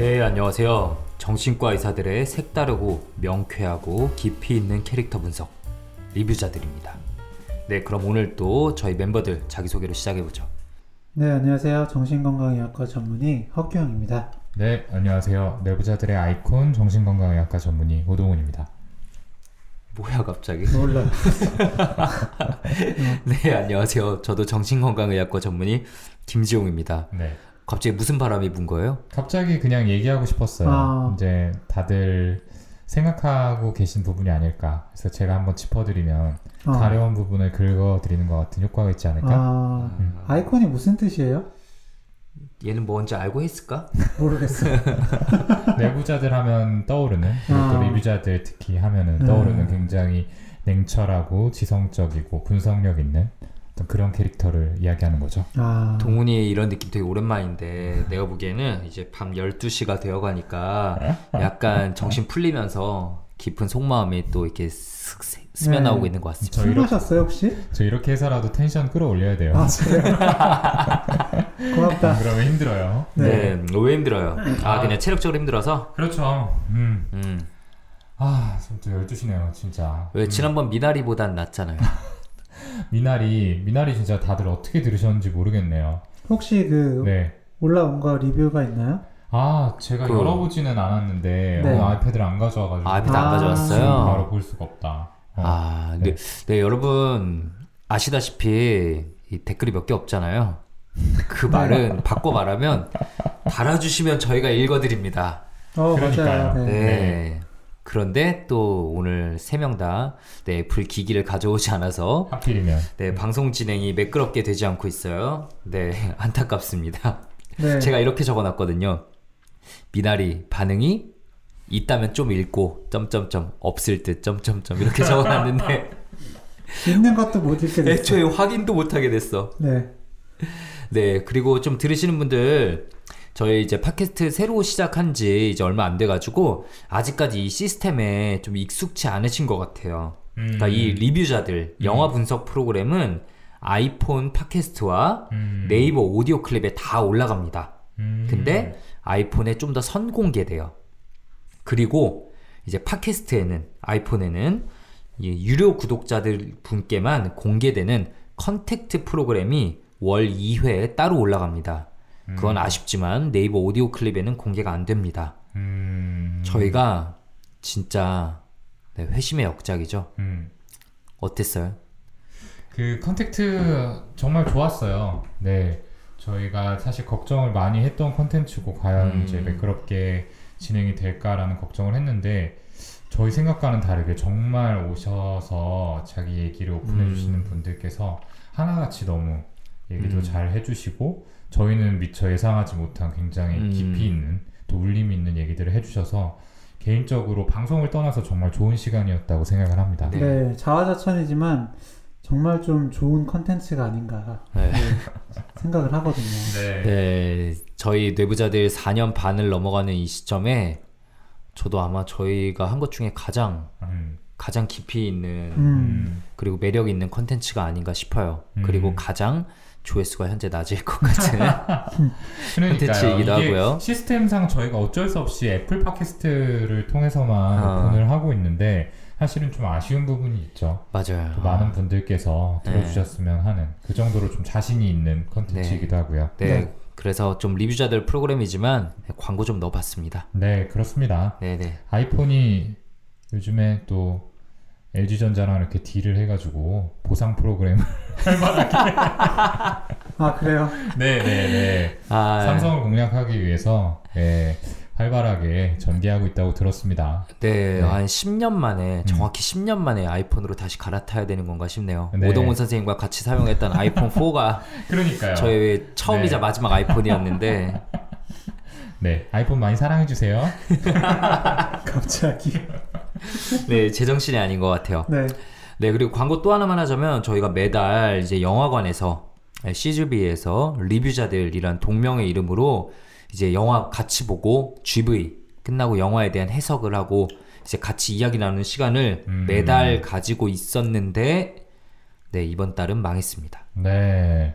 네, 안녕하세요. 정신과 의사들의 색다르고 명쾌하고 깊이 있는 캐릭터 분석 리뷰자들입니다. 네, 그럼 오늘 또 저희 멤버들 자기소개로 시작해보죠. 네, 안녕하세요. 정신건강의학과 전문의 헛규영입니다. 네, 안녕하세요. 내부자들의 아이콘 정신건강의학과 전문의 오동훈입니다. 뭐야, 갑자기? 몰라. 네, 안녕하세요. 저도 정신건강의학과 전문의 김지용입니다. 네. 갑자기 무슨 바람이 분 거예요? 갑자기 그냥 얘기하고 싶었어요. 아. 이제 다들 생각하고 계신 부분이 아닐까. 그래서 제가 한번 짚어드리면 어. 가려운 부분을 긁어드리는 것 같은 효과가 있지 않을까? 아, 음. 아이콘이 무슨 뜻이에요? 얘는 뭔지 알고 했을까? 모르겠어. 내부자들 하면 떠오르는 또 아. 리뷰자들 특히 하면은 음. 떠오르는 굉장히 냉철하고 지성적이고 분석력 있는 어떤 그런 캐릭터를 이야기하는 거죠. 아, 동훈이의 이런 느낌 되게 오랜만인데 내가 보기에는 이제 밤 12시가 되어가니까 약간 정신 풀리면서 깊은 속마음이 또 이렇게 슥 스- 스며나오고 네. 있는 것 같습니다. 저술 마셨어요 혹시? 저 이렇게 해서라도 텐션 끌어올려야 돼요. 아? 고맙다. 그러면 힘들어요. 네, 왜 힘들어요? 아, 그냥 체력적으로 힘들어서? 그렇죠. 음. 음. 아, 또 12시네요, 진짜. 왜 음. 지난번 미나리보단 낫잖아요. 미나리, 미나리 진짜 다들 어떻게 들으셨는지 모르겠네요. 혹시 그 네. 올라온 거 리뷰가 있나요? 아, 제가 그- 열어보지는 않았는데, 네. 오늘 아이패드를 안 가져와가지고. 아, 아이패드 안 아, 가져왔어요? 지금 바로 볼 수가 없다. 어. 아, 네. 네, 여러분 아시다시피 이 댓글이 몇 개 없잖아요. 그 말은 바꿔 말하면 달아주시면 저희가 읽어드립니다. 어, 그러니까요. 맞아요. 네. 네. 그런데 또 오늘 세 명 다 네, 불기기를 가져오지 않아서 하필이면. 네, 방송 진행이 매끄럽게 되지 않고 있어요. 네, 안타깝습니다. 네. 제가 이렇게 적어놨거든요. 미나리 반응이 있다면 좀 읽고 점점점 없을 듯 점점점 이렇게 적어놨는데 읽는 것도 못 읽게 됐어. 애초에 확인도 못 하게 됐어. 네. 네, 그리고 좀 들으시는 분들 저희 이제 팟캐스트 새로 시작한 지 이제 얼마 안 돼가지고 아직까지 이 시스템에 좀 익숙치 않으신 것 같아요. 그러니까 음. 이 리뷰자들 영화 분석 프로그램은 아이폰 팟캐스트와 음. 네이버 오디오 클립에 다 올라갑니다. 음. 근데 아이폰에 좀 더 선공개돼요. 그리고 이제 팟캐스트에는 아이폰에는 이 유료 구독자들 분께만 공개되는 컨택트 프로그램이 월 2회에 따로 올라갑니다. 그건 아쉽지만 네이버 오디오 클립에는 공개가 안 됩니다. 음. 저희가 진짜 네, 회심의 역작이죠. 음. 어땠어요? 그 컨택트 정말 좋았어요. 네. 저희가 사실 걱정을 많이 했던 컨텐츠고 과연 음. 이제 매끄럽게 진행이 될까라는 걱정을 했는데 저희 생각과는 다르게 정말 오셔서 자기 얘기를 오픈해 음. 주시는 분들께서 하나같이 너무 얘기도 음. 잘 해주시고 저희는 미처 예상하지 못한 굉장히 음. 깊이 있는 또 울림이 있는 얘기들을 해주셔서 개인적으로 방송을 떠나서 정말 좋은 시간이었다고 생각을 합니다. 네. 네. 자화자찬이지만 정말 좀 좋은 컨텐츠가 아닌가 네. 네, 생각을 하거든요. 네. 네, 저희 뇌부자들 4년 반을 넘어가는 이 시점에 저도 아마 저희가 한 것 중에 가장 음. 가장 깊이 있는 음. 음. 그리고 매력 있는 컨텐츠가 아닌가 싶어요. 음. 그리고 가장 조회수가 현재 낮을 것 같은. 콘텐츠이기도 이게 하고요. 시스템상 저희가 어쩔 수 없이 애플 팟캐스트를 통해서만 아. 오픈을 하고 있는데 사실은 좀 아쉬운 부분이 있죠. 맞아요. 또 많은 분들께서 네. 들어주셨으면 하는 그 정도로 좀 자신이 있는 컨텐츠이기도 하고요. 네, 네. 그래서 좀 리뷰자들 프로그램이지만 광고 좀 넣어봤습니다. 네, 그렇습니다. 네, 네. 아이폰이 요즘에 또 LG전자랑 이렇게 딜을 해가지고 보상 프로그램을 아 그래요? 네네네 아, 삼성을 공략하기 위해서 네, 활발하게 전개하고 있다고 들었습니다. 네, 네. 한 10년 만에 정확히 10년 만에 아이폰으로 다시 갈아타야 되는 건가 싶네요. 네. 오동훈 선생님과 같이 사용했던 아이폰 4가 그러니까요. 저의 처음이자 네. 마지막 아이폰이었는데 네, 아이폰 많이 사랑해 주세요. 갑자기. 네, 제정신이 아닌 것 같아요. 네. 네, 그리고 광고 또 하나만 하자면 저희가 매달 이제 영화관에서 CGV에서 리뷰자들이란 동명의 이름으로 이제 영화 같이 보고 GV 끝나고 영화에 대한 해석을 하고 이제 같이 이야기 나누는 시간을 음. 매달 가지고 있었는데 네, 이번 달은 망했습니다. 네,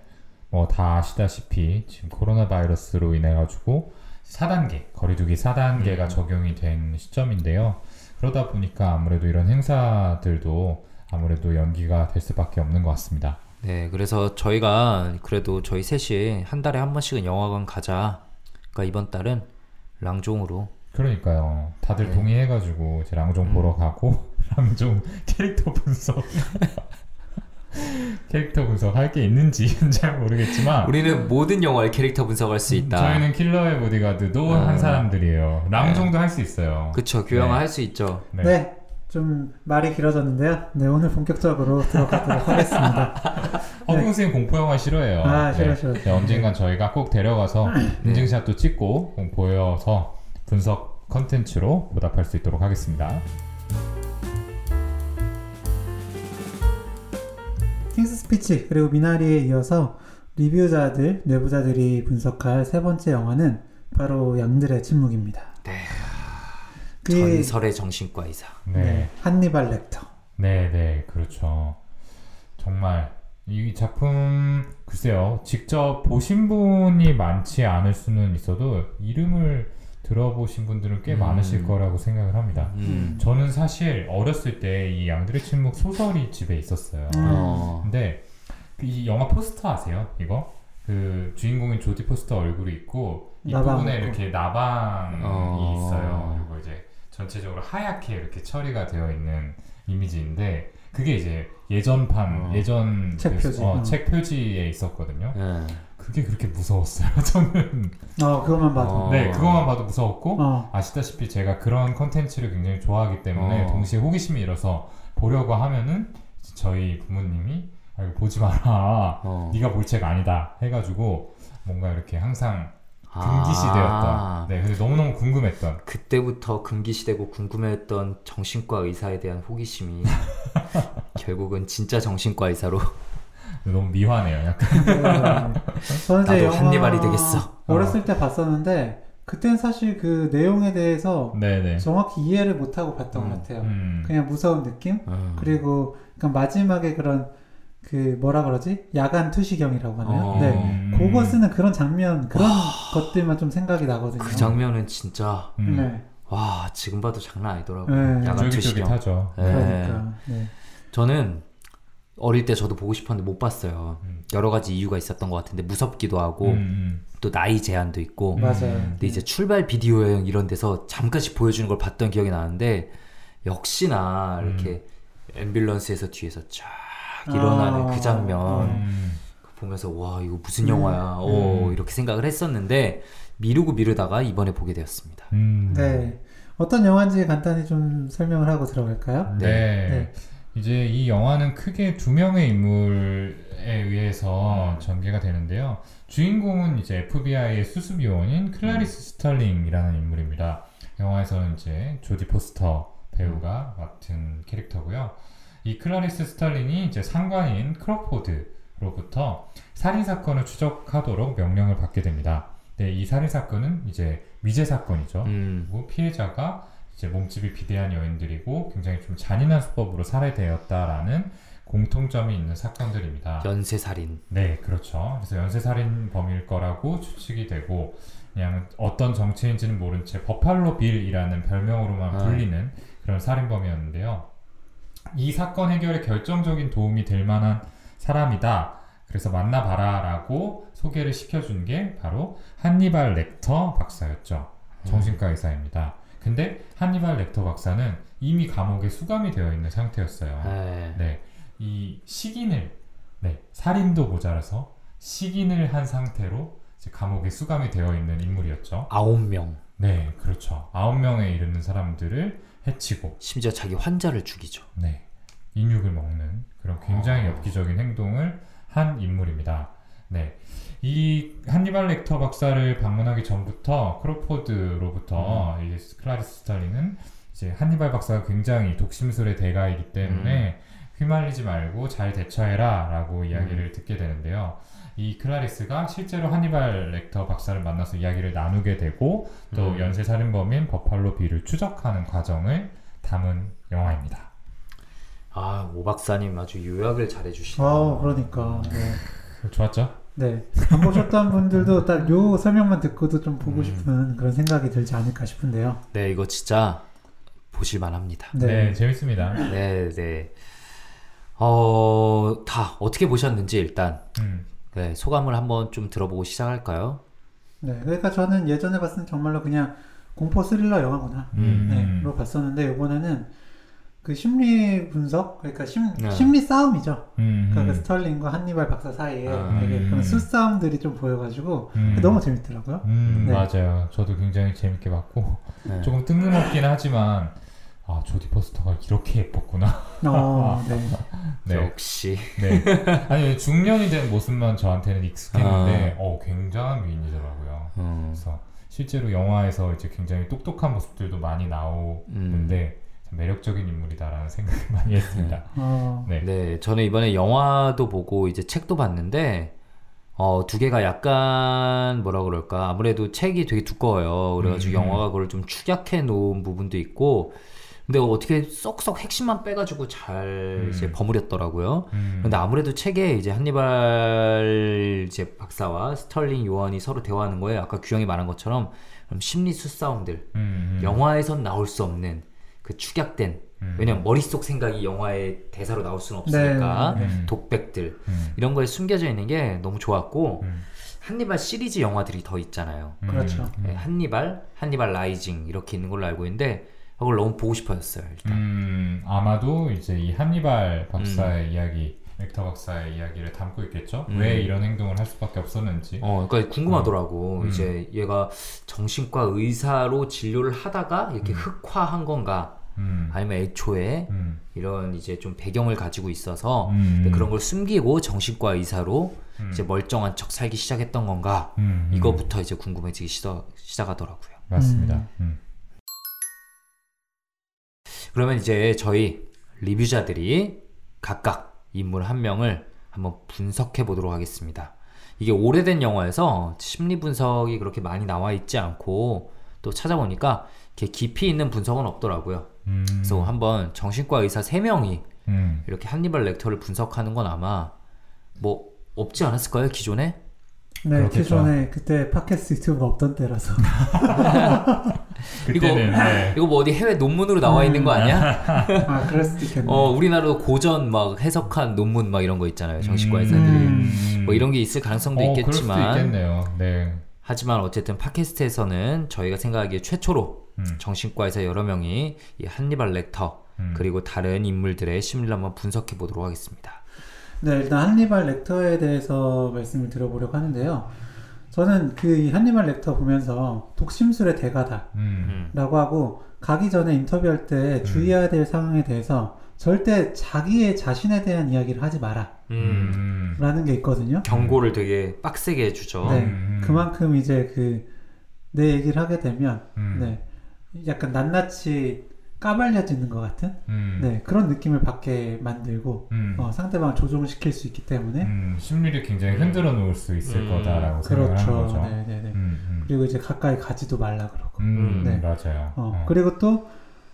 뭐 다 아시다시피 지금 코로나 바이러스로 인해 가지고 4단계, 거리두기 4단계가 음. 적용이 된 시점인데요. 그러다 보니까 아무래도 이런 행사들도 아무래도 연기가 될 수밖에 없는 것 같습니다. 네, 그래서 저희가 그래도 저희 셋이 한 달에 한 번씩은 영화관 가자. 그러니까 이번 달은 랑종으로 그러니까요. 다들 네. 동의해가지고 이제 랑종 음. 보러 가고 랑종 캐릭터 분석 캐릭터 분석 할 게 있는지는 잘 모르겠지만 우리는 모든 영화의 캐릭터 분석할 수 있다. 음, 저희는 킬러의 보디가드도 아. 한 사람들이에요. 랑종도 할수 있어요. 그쵸, 교양을 네. 할수 있죠. 네. 네. 좀 말이 길어졌는데요. 네, 오늘 본격적으로 들어가도록 하겠습니다. 허경 네. 선생님 공포 영화 싫어해요. 아, 싫어, 네. 싫어. 네, 언젠간 저희가 꼭 데려가서 인증샷도 찍고 꼭 보여서 분석 컨텐츠로 보답할 수 있도록 하겠습니다. 킹스 스피치 그리고 미나리에 이어서 리뷰자들, 뇌부자들이 분석할 세 번째 영화는 바로 양들의 침묵입니다. 네. 그 전설의 정신과 의사. 네. 네, 한니발 렉터. 네, 네, 그렇죠. 정말 이 작품 글쎄요, 직접 보신 분이 많지 않을 수는 있어도 이름을 들어보신 분들은 꽤 음. 많으실 거라고 생각을 합니다. 음. 저는 사실 어렸을 때 이 양들의 침묵 소설이 집에 있었어요. 음. 어. 근데 그이 영화 포스터 아세요? 이거 그 주인공인 조디 포스터 얼굴이 있고 이 나방 부분에 있고. 이렇게 나방이 어. 있어요. 그리고 이제 전체적으로 하얗게 이렇게 처리가 되어 있는 이미지인데 그게 이제 예전판 어. 예전 책 그- 표지. 어, 어. 책 표지에 있었거든요. 네. 그게 그렇게 무서웠어요. 저는 어, 그것만 봐도. 어. 네 그것만 봐도 무서웠고 어, 아시다시피 제가 그런 컨텐츠를 굉장히 좋아하기 때문에 어. 동시에 호기심이 일어서 보려고 하면은 저희 부모님이 아, 이거 보지 마라. 어. 네가 볼 책 아니다 해가지고 뭔가 이렇게 항상 아. 금기시되었던 네 근데 너무너무 궁금했던 그때부터 금기시되고 궁금해했던 정신과 의사에 대한 호기심이 결국은 진짜 정신과 의사로 너무 미화네요 약간 네. 저는 이제 나도 영화 한니발이 되겠어. 어렸을 때 봤었는데 그땐 사실 그 내용에 대해서 네네 정확히 이해를 못하고 봤던 음, 것 같아요. 음. 그냥 무서운 느낌? 음. 그리고 그러니까 마지막에 그런 그 뭐라 그러지? 야간 투시경이라고 하나요? 어. 네. 음. 그거 쓰는 그런 장면 그런 것들만 좀 생각이 나거든요. 그 장면은 진짜 음. 네. 와 지금 봐도 장난 아니더라고. 네. 야간 투시경. 쫄깃쫄깃하죠 네. 그러니까. 네. 저는 어릴 때 저도 보고 싶었는데 못 봤어요. 음. 여러 가지 이유가 있었던 것 같은데 무섭기도 하고 음, 또 나이 제한도 있고. 음. 맞아요. 근데 이제 출발 비디오 여행 이런 데서 잠깐씩 보여주는 걸 봤던 기억이 나는데 역시나 이렇게 앰뷸런스에서 뒤에서 쫙 일어나는 아. 그 장면 음. 보면서 와 이거 무슨 음. 영화야 오 음. 이렇게 생각을 했었는데 미루고 미루다가 이번에 보게 되었습니다. 음. 네. 어떤 영화인지 간단히 좀 설명을 하고 들어갈까요? 네. 네. 이제 이 영화는 크게 두 명의 인물에 의해서 전개가 되는데요. 주인공은 이제 FBI의 수습 요원인 클라리스 스털링이라는 인물입니다. 영화에서는 이제 조디 포스터 배우가 맡은 캐릭터고요. 이 클라리스 스털링이 이제 상관인 크로포드로부터 살인 사건을 추적하도록 명령을 받게 됩니다. 네, 이 살인 사건은 이제 미제 사건이죠. 음. 그리고 피해자가 이제 몸집이 비대한 여인들이고 굉장히 좀 잔인한 수법으로 살해되었다라는 공통점이 있는 사건들입니다. 연쇄살인. 네, 그렇죠. 그래서 연쇄살인범일 거라고 추측이 되고 그냥 어떤 정체인지는 모른 채 버팔로 빌이라는 별명으로만 아. 불리는 그런 살인범이었는데요. 이 사건 해결에 결정적인 도움이 될 만한 사람이다. 그래서 만나봐라라고 소개를 시켜준 게 바로 한니발 렉터 박사였죠. 정신과 의사입니다. 근데 한니발 렉터 박사는 이미 감옥에 수감이 되어 있는 상태였어요. 네. 네, 이 식인을 네 살인도 모자라서 식인을 한 상태로 감옥에 수감이 되어 있는 인물이었죠. 아홉 명. 네, 그렇죠. 아홉 명에 이르는 사람들을 해치고 심지어 자기 환자를 죽이죠. 네 인육을 먹는 그런 굉장히 아. 엽기적인 행동을 한 인물입니다. 네, 이 한니발 렉터 박사를 방문하기 전부터 크로포드로부터 이 클라리스 스털링은 이제 한니발 박사가 굉장히 독심술의 대가이기 때문에 휘말리지 말고 잘 대처해라라고 이야기를 듣게 되는데요. 이 클라리스가 실제로 한니발 렉터 박사를 만나서 이야기를 나누게 되고 또 음. 연쇄 살인범인 버팔로 비를 추적하는 과정을 담은 영화입니다. 아, 오 박사님 아주 요약을 잘해 주시네요. 아, 그러니까. 네. 좋았죠? 네. 안 보셨던 분들도 딱 요 설명만 듣고도 좀 보고 음. 싶은 그런 생각이 들지 않을까 싶은데요. 네, 이거 진짜 보실만 합니다. 네, 네. 재밌습니다. 네, 네. 어, 다 어떻게 보셨는지 일단 음. 네, 소감을 한번 좀 들어보고 시작할까요? 네. 그러니까 저는 예전에 봤을 땐 정말로 그냥 공포 스릴러 영화구나. 음. 네. 로 봤었는데 이번에는 그 심리 분석, 그러니까 심, 네. 심리 싸움이죠. 음. 그러니까 그 스털링과 한니발 박사 사이에 아. 되게 음. 그런 수싸움들이 좀 보여가지고 음. 너무 재밌더라고요. 음, 네. 맞아요. 저도 굉장히 재밌게 봤고 네. 조금 뜬금없긴 하지만 아 조디 포스터가 이렇게 예뻤구나. 어, 네. 네, 역시 네. 아니 중년이 된 모습만 저한테는 익숙했는데 어 굉장한 미인이더라고요. 음, 그래서 실제로 영화에서 이제 굉장히 똑똑한 모습들도 많이 나오는데 참 매력적인 인물이다라는 생각을 많이 했습니다. 어, 네. 네, 저는 이번에 영화도 보고 이제 책도 봤는데 어, 두 개가 약간 뭐라 그럴까 아무래도 책이 되게 두꺼워요. 그래가지고 음. 영화가 그걸 좀 축약해 놓은 부분도 있고 근데 어떻게 쏙쏙 핵심만 빼가지고 잘 음. 이제 버무렸더라고요. 음. 근데 아무래도 책에 이제 한니발 이제 박사와 스털링 요원이 서로 대화하는 거에 아까 규영이 말한 것처럼 심리 수싸움들 음, 음. 영화에선 나올 수 없는 그 축약된 음. 왜냐면 머릿속 생각이 영화의 대사로 나올 수는 없으니까 네, 네, 네. 독백들 음. 이런 거에 숨겨져 있는 게 너무 좋았고 음. 한니발 시리즈 영화들이 더 있잖아요. 음. 그렇죠. 네, 한니발, 한니발 라이징 이렇게 있는 걸로 알고 있는데 그걸 너무 보고 싶어졌어요. 일단. 음, 아마도 이제 이 한니발 박사의 음. 이야기, 렉터 박사의 이야기를 담고 있겠죠. 음. 왜 이런 행동을 할 수밖에 없었는지. 어, 그러니까 궁금하더라고. 음. 이제 얘가 정신과 의사로 진료를 하다가 이렇게 음. 흑화한 건가, 음. 아니면 애초에 음. 이런 이제 좀 배경을 가지고 있어서 음. 그런 걸 숨기고 정신과 의사로 음. 이제 멀쩡한 척 살기 시작했던 건가. 이거부터 이제 궁금해지기 시작, 시작하더라고요. 맞습니다. 음. 음. 그러면 이제 저희 리뷰자들이 각각 인물 한 명을 한번 분석해 보도록 하겠습니다. 이게 오래된 영화에서 심리 분석이 그렇게 많이 나와 있지 않고 또 찾아보니까 이렇게 깊이 있는 분석은 없더라고요. 음. 그래서 한번 정신과 의사 3명이 음. 이렇게 한니발 렉터를 분석하는 건 아마 뭐 없지 않았을까요? 기존에? 네, 그렇겠죠. 기존에 그때 팟캐스트 유튜브가 없던 때라서. 그때는 네. 이거 뭐 어디 해외 논문으로 나와 있는 거 아니야? 아, 그럴 수도 있겠네. 어, 우리나라도 고전 막 해석한 논문 막 이런 거 있잖아요. 정신과 의사들이. 음. 뭐 이런 게 있을 가능성도 어, 있겠지만 그럴 수도 있겠네요. 네. 하지만 어쨌든 팟캐스트에서는 저희가 생각하기에 최초로 음. 정신과에서 여러 명이 이 한니발 렉터 음. 그리고 다른 인물들의 심리를 한번 분석해 보도록 하겠습니다. 네, 일단 한니발 렉터에 대해서 말씀을 드려보려고 하는데요. 저는 그이 한니발 렉터 보면서 독심술의 대가다. 음. 음. 라고 하고 가기 전에 인터뷰할 때 주의해야 될 상황에 대해서 절대 자기의 자신에 대한 이야기를 하지 마라 음. 음. 라는 게 있거든요 경고를 되게 빡세게 해주죠. 네. 음. 그만큼 이제 그 내 얘기를 하게 되면 음. 네 약간 낱낱이 까발려지는 것 같은 음. 네 그런 느낌을 받게 만들고 음. 어, 상대방을 조종을 시킬 수 있기 때문에 음, 심리를 굉장히 흔들어 놓을 수 있을 음. 거다라고 생각을 하는 그렇죠 거죠. 네 네네 음, 음. 그리고 이제 가까이 가지도 말라 그러고 음, 네. 맞아요. 어, 어. 그리고 또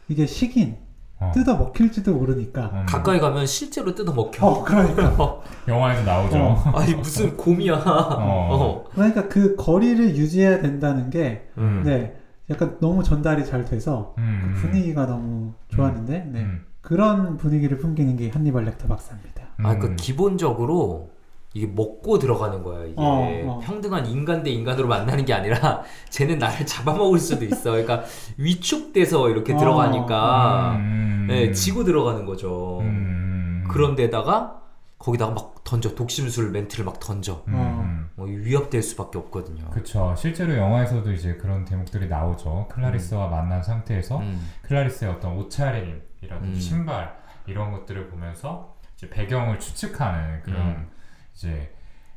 이게 식인 어. 뜯어 먹힐지도 모르니까 음. 가까이 가면 실제로 뜯어 먹혀. 어 그러니까 영화에서 나오죠. 어. 아니 무슨 곰이야. 어. 그러니까 그 거리를 유지해야 된다는 게, 음. 네, 약간 너무 전달이 잘 돼서 음, 그 분위기가 너무 좋았는데, 네, 음. 그런 분위기를 풍기는 게 한니발 렉터 박사입니다. 아, 그 음. 기본적으로 이게 먹고 들어가는 거야. 이게 어, 어. 평등한 인간 대 인간으로 만나는 게 아니라 쟤는 나를 잡아먹을 수도 있어. 그러니까 위축돼서 이렇게 어, 들어가니까 음. 네, 지고 들어가는 거죠. 음. 그런데다가 거기다가 막 던져 독심술 멘트를 막 던져. 음. 어. 음. 뭐 위협될 수밖에 없거든요. 그쵸. 실제로 영화에서도 이제 그런 대목들이 나오죠. 클라리스와 만난 상태에서 음. 클라리스의 어떤 옷차림이라든지 음. 신발 이런 것들을 보면서 이제 배경을 추측하는 그런 음. 이제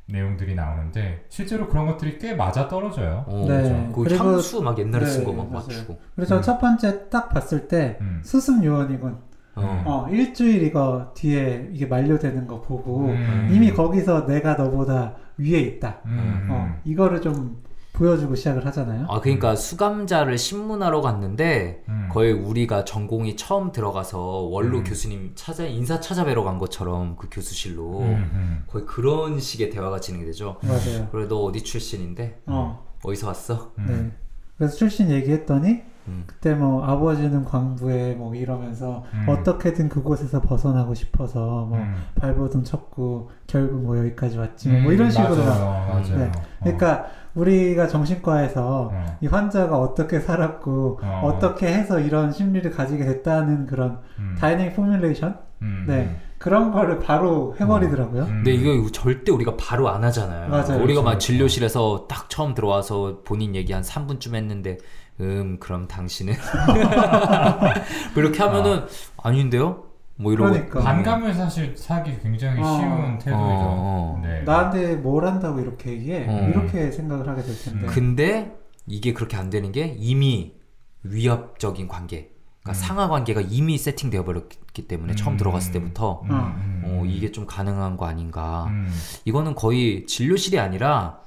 내용들이 나오는데 실제로 그런 것들이 꽤 맞아 떨어져요. 어, 네. 그 그리고- 향수 막 옛날에 쓴 네, 거 막. 맞추고. 그래서 음. 첫 번째 딱 봤을 때, 음. 수습 요원이군. 어. 어, 일주일 이거 뒤에 이게 만료되는 거 보고, 음. 이미 거기서 내가 너보다 위에 있다. 음. 어, 이거를 좀 보여주고 시작을 하잖아요. 아 그러니까 수감자를 신문하러 갔는데 음. 거의 우리가 전공이 처음 들어가서 원로 음. 교수님 찾아 인사 찾아뵈러 간 것처럼 그 교수실로 음, 음. 거의 그런 식의 대화가 진행이 되죠. 맞아요. 그래 너 어디 출신인데 어, 어디서 왔어? 음. 네. 그래서 출신 얘기했더니 음. 그때 뭐 아버지는 광부에 뭐 이러면서 음. 어떻게든 그곳에서 벗어나고 싶어서 뭐 음. 발버둥 쳤고 결국 뭐 여기까지 왔지 뭐 이런 음, 식으로 막 맞아요, 맞아요. 네. 어. 그러니까 우리가 정신과에서 어. 이 환자가 어떻게 살았고 어. 어떻게 해서 이런 심리를 가지게 됐다는 그런 음. dynamic formulation 음. 네 그런 거를 바로 해버리더라고요. 음. 근데 이거 절대 우리가 바로 안 하잖아요. 맞아요. 우리가 막 그렇죠. 진료실에서 딱 처음 들어와서 본인 얘기 한 3분쯤 했는데 음 그럼 당신은 그렇게 하면은 아 닌데요? 뭐 이러고 그러니까. 반감을 사실 사기 굉장히 어. 쉬운 태도이죠. 어, 어. 네. 나한테 뭘 한다고 이렇게 얘기해 어. 이렇게 생각을 하게 될 텐데. 음. 근데 이게 그렇게 안 되는 게 이미 위협적인 관계, 그러니까 음. 상하 관계가 이미 세팅되어 버렸기 때문에 처음 음. 들어갔을 때부터 음, 어. 음, 어, 음. 이게 좀 가능한 거 아닌가. 음. 이거는 거의 진료실이 아니라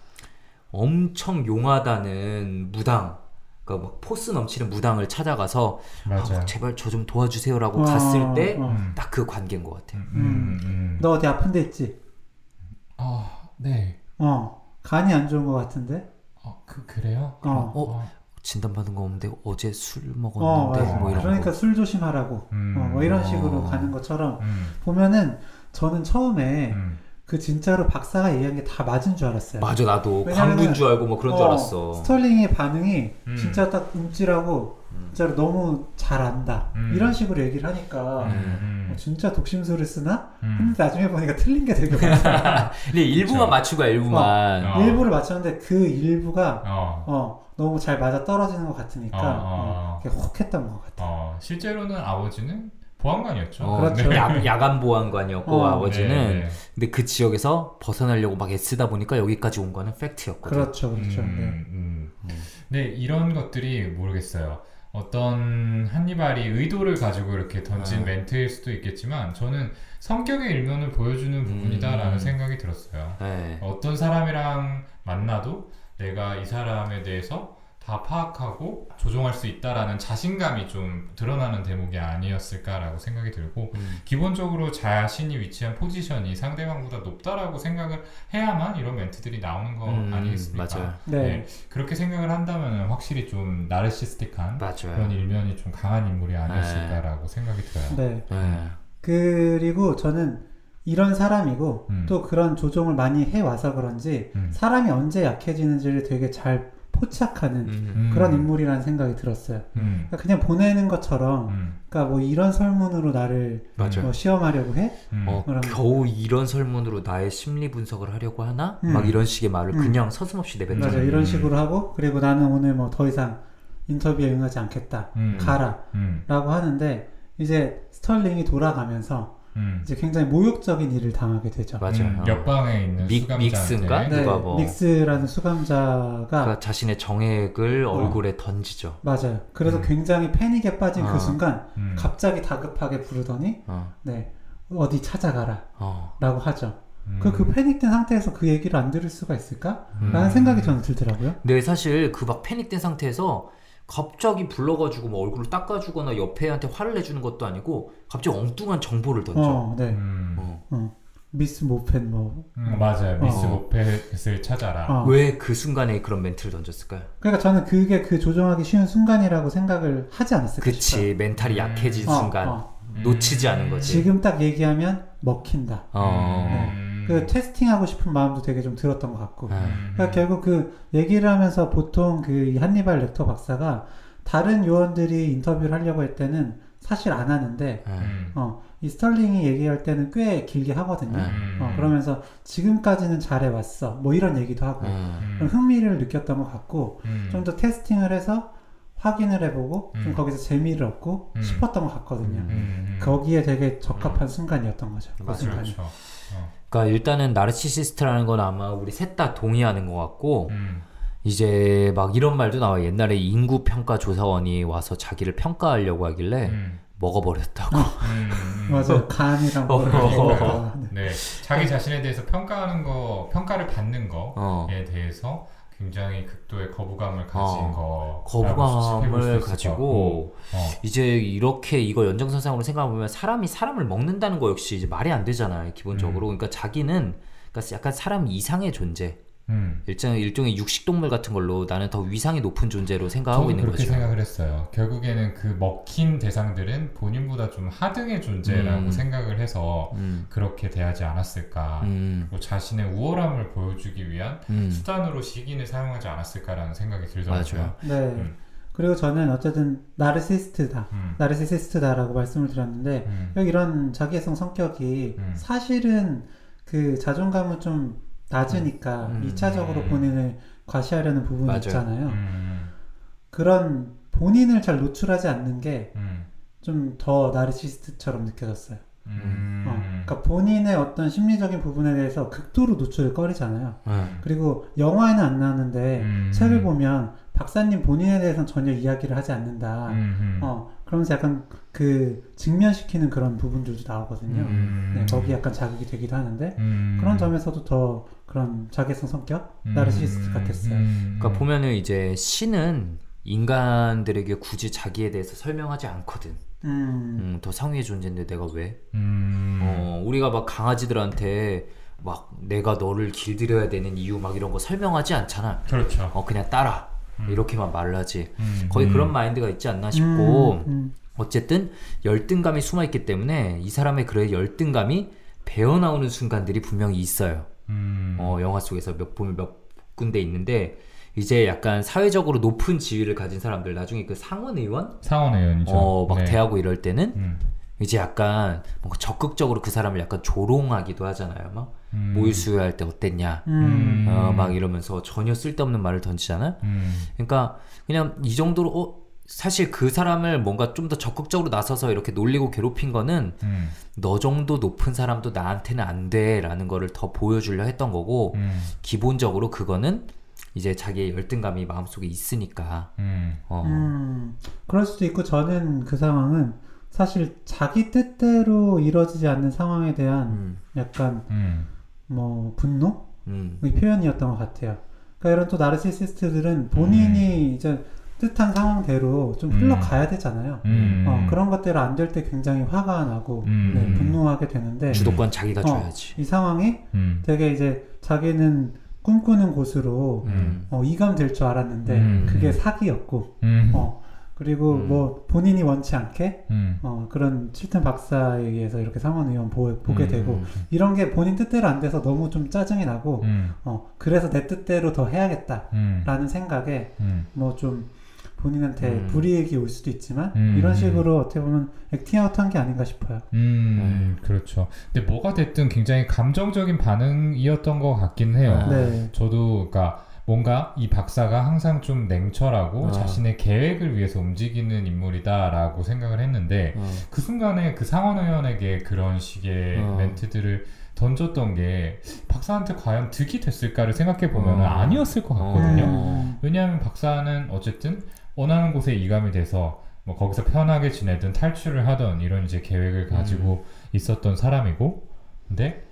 엄청 용하다는 무당, 그러니까 막 포스 넘치는 무당을 찾아가서 아, 맞아요. 제발 저 좀 도와주세요라고 어, 갔을 때 딱그 어. 음. 관계인 것 같아요. 음, 음, 음. 너 어디 아픈 데 있지? 아, 네. 어 간이 안 좋은 것 같은데. 어, 그 그래요? 어. 어, 진단 받은 거 없는데 어제 술 어, 먹었는데 맞아. 뭐 이런 그러니까 거. 술 조심하라고. 음. 어, 뭐 이런 어. 식으로 가는 것처럼 음. 보면은 저는 처음에 음. 그 진짜로 박사가 얘기한 게 다 맞은 줄 알았어요. 맞아 나도 광부인 줄 알고 뭐 그런 줄 어, 알았어. 스털링의 반응이 음. 진짜 딱 움찔하고 음. 진짜로 너무 잘 안다. 음. 이런 식으로 얘기를 하니까 음. 어, 진짜 독심술을 쓰나? 음. 근데 나중에 보니까 틀린 게 되게 많아. 근데 일부만. 맞추고 일부만. 어. 일부를 맞췄는데 그 일부가 어. 어, 너무 잘 맞아 떨어지는 것 같으니까 어, 어. 어, 그게 혹 했던 것 같아. 어, 실제로는 아버지는 보안관이었죠. 어, 그렇죠. 야, 야간 보안관이었고 어. 아버지는 네, 네. 근데 그 지역에서 벗어나려고 막 애쓰다 보니까 여기까지 온 거는 팩트였거든. 그렇죠, 그렇죠. 음, 네. 음. 음. 네, 이런 것들이 모르겠어요. 어떤 한니발이 의도를 가지고 이렇게 던진 아. 멘트일 수도 있겠지만 저는 성격의 일면을 보여주는 부분이다라는 음. 생각이 들었어요. 네. 어떤 사람이랑 만나도 내가 이 사람에 대해서 다 파악하고 조종할 수 있다라는 자신감이 좀 드러나는 대목이 아니었을까라고 생각이 들고 음. 기본적으로 자신이 위치한 포지션이 상대방보다 높다라고 생각을 해야만 이런 멘트들이 나오는 거 음, 아니겠습니까? 맞아요. 네. 네, 그렇게 생각을 한다면 확실히 좀 나르시스틱한 맞아요. 그런 일면이 좀 강한 인물이 아니었을까라고 생각이 들어요. 네. 네. 그리고 저는 이런 사람이고 음. 또 그런 조종을 많이 해와서 그런지 음. 사람이 언제 약해지는지를 되게 잘 포착하는 음. 음. 그런 인물이라는 생각이 들었어요. 음. 그러니까 그냥 보내는 것처럼, 음. 그러니까 뭐 이런 설문으로 나를. 뭐 시험하려고 해? 음. 어, 겨우 이런 설문으로 나의 심리 분석을 하려고 하나? 음. 막 이런 식의 말을 음. 그냥 서슴없이 내뱉잖아요. 맞아, 이런 음. 식으로 하고, 그리고 나는 오늘 뭐 더 이상 인터뷰에 응하지 않겠다. 음. 가라. 음. 라고 하는데, 이제 스털링이 돌아가면서 음. 이제 굉장히 모욕적인 일을 당하게 되죠. 맞아요. 음, 어. 옆방에 있는 믹- 믹스인가? 네, 누가 뭐- 믹스라는 수감자가 그러니까 자신의 정액을 어. 얼굴에 던지죠. 맞아요. 그래서 음. 굉장히 패닉에 빠진 어. 그 순간 음. 갑자기 다급하게 부르더니 어, 네 어디 찾아가라 어. 라고 하죠. 음. 그, 그 패닉된 상태에서 그 얘기를 안 들을 수가 있을까? 음. 라는 생각이 저는 들더라고요. 근데 사실 그 막 패닉된 상태에서 갑자기 불러가지고 뭐 얼굴을 닦아주거나 옆에 한테 화를 내주는 것도 아니고 갑자기 엉뚱한 정보를 던져. 어, 네. 음. 어. 어. 미스 모펜 뭐. 음, 맞아요. 미스 어. 모펫을 찾아라. 어. 왜그 순간에 그런 멘트를 던졌을까요? 그러니까 저는 그게 그 조종하기 쉬운 순간이라고 생각을 하지 않았을까 싶어요. 그치 멘탈이 음. 약해진 어, 순간 어. 놓치지 않은 거지. 지금 딱 얘기하면 먹힌다. 어. 음. 그 testing하고 싶은 마음도 되게 좀 들었던 것 같고. 네. 음. 그러니까 결국 그 얘기를 하면서 보통 그이 한니발 렉터 박사가 다른 요원들이 인터뷰를 하려고 할 때는 사실 안 하는데 네. 음. 어, 이 스털링이 얘기할 때는 꽤 길게 하거든요. 음. 어, 그러면서 지금까지는 잘해왔어. 뭐 이런 얘기도 하고 음. 흥미를 느꼈던 것 같고 음. 좀더 testing을 해서 확인을 해보고 좀 음. 거기서 재미를 얻고 음. 싶었던 것 같거든요. 음. 음. 거기에 되게 적합한 순간이었던 거죠. 그 맞아요. 순간이. 그렇죠. 어. 그러니까 일단은 나르시시스트라는 건 아마 우리 셋 다 동의하는 것 같고 음. 이제 막 이런 말도 나와. 요 옛날에 인구 평가 조사원이 와서 자기를 평가하려고 하길래 음. 먹어버렸다고. 음. 음. 맞아요. 간이랑 뭐 어. 이런 거. 네. 네, 자기 자신에 대해서 평가하는 거, 평가를 받는 거에 어. 대해서 굉장히 극도의 거부감을 가진 어, 거 거부감을 가지고 어. 이제 이렇게 이거 연장선상으로 생각해보면 사람이 사람을 먹는다는 거 역시 이제 말이 안 되잖아요 기본적으로. 그러니까 자기는 그러니까 약간 사람 이상의 존재 음. 일종 일종의 육식 동물 같은 걸로 나는 더 위상이 높은 존재로 생각하고 있는 그렇게 거죠. 생각을 했어요. 결국에는 그 먹힌 대상들은 본인보다 좀 하등의 존재라고 음. 생각을 해서 음, 그렇게 대하지 않았을까. 음, 그리고 자신의 우월함을 보여주기 위한 음, 수단으로 시기를 사용하지 않았을까라는 생각이 들더라고요. 맞아요. 네. 음. 그리고 저는 어쨌든 나르시스트다. 음. 나르시시스트다라고 말씀을 드렸는데 음. 여기 이런 자기애성 성격이 음. 사실은 그 자존감은 좀 낮으니까 음. 이 2차적으로 본인을 과시하려는 부분이 맞아요. 있잖아요. 음. 그런 본인을 잘 노출하지 않는 게좀 음. 더 나르시스트처럼 느껴졌어요. 음. 어, 그러니까 본인의 어떤 심리적인 부분에 대해서 극도로 노출을 꺼리잖아요. 음. 그리고 영화에는 안 나왔는데 음. 책을 보면 박사님 본인에 대해서는 전혀 이야기를 하지 않는다. 음. 어, 그러면서 약간 그 직면시키는 그런 부분들도 나오거든요. 음. 네, 거기 약간 자극이 되기도 하는데 음. 그런 점에서도 더 그런 자기성 성격, 음. 나르시스트 같았어요. 음. 그러니까 보면은 이제 신은 인간들에게 굳이 자기에 대해서 설명하지 않거든. 음, 음, 더 상위의 존재인데 내가 왜? 음. 어, 우리가 막 강아지들한테 막 내가 너를 길들여야 되는 이유 막 이런 거 설명하지 않잖아. 그렇죠. 어, 그냥 따라. 음. 이렇게만 말하지. 음. 거의 음. 그런 마인드가 있지 않나 싶고, 음, 음. 어쨌든 열등감이 숨어 있기 때문에 이 사람의 그의 열등감이 배어 나오는 순간들이 분명히 있어요. 음. 어, 영화 속에서 몇 보면 몇 군데 있는데 이제 약간 사회적으로 높은 지위를 가진 사람들 나중에 그 상원 의원 상원 의원이죠. 어, 막 네. 대하고 이럴 때는 음. 이제 약간 뭔가 적극적으로 그 사람을 약간 조롱하기도 하잖아요. 막 음. 모의 수여할 때 어땠냐? 음. 어, 막 이러면서 전혀 쓸데없는 말을 던지잖아. 음. 그러니까 그냥 이 정도로 어 사실 그 사람을 뭔가 좀 더 적극적으로 나서서 이렇게 놀리고 괴롭힌 거는 음. 너 정도 높은 사람도 나한테는 안 돼라는 거를 더 보여주려 했던 거고 음. 기본적으로 그거는 이제 자기의 열등감이 마음속에 있으니까 음. 어 음, 그럴 수도 있고 저는 그 상황은 사실 자기 뜻대로 이루어지지 않는 상황에 대한 음, 약간 음. 뭐 분노의 음, 표현이었던 것 같아요. 그러니까 이런 또 나르시시스트들은 본인이 이제 뜻한 상황대로 좀 흘러가야 되잖아요. 음. 어, 그런 것대로 안 될 때 굉장히 화가 나고 음. 네, 분노하게 되는데 주도권 자기가 어, 줘야지. 이 상황이 음. 되게 이제 자기는 꿈꾸는 곳으로 음. 어, 이감될 줄 알았는데 음. 그게 사기였고 음. 어, 그리고 음. 뭐 본인이 원치 않게 음. 어, 그런 칠튼 박사에 의해서 이렇게 상원 의원 보, 보게 음. 되고 이런 게 본인 뜻대로 안 돼서 너무 좀 짜증이 나고 음. 어, 그래서 내 뜻대로 더 해야겠다라는 음. 생각에 음. 뭐좀 본인한테 음. 불이익이 올 수도 있지만 음. 이런 식으로 어떻게 보면 액팅아웃 한 게 아닌가 싶어요. 음, 그렇죠. 근데 뭐가 됐든 굉장히 감정적인 반응이었던 것 같긴 해요. 아. 네. 저도 그러니까 뭔가 이 박사가 항상 좀 냉철하고 아. 자신의 계획을 위해서 움직이는 인물이다라고 생각을 했는데 어, 그 순간에 그 상원 의원에게 그런 식의 어. 멘트들을 던졌던 게 박사한테 과연 득이 됐을까를 생각해 보면 어. 아니었을 것 같거든요. 어. 왜냐하면 박사는 어쨌든 원하는 곳에 이감이 돼서 뭐 거기서 편하게 지내든 탈출을 하던 이런 이제 계획을 가지고 있었던 사람이고 근데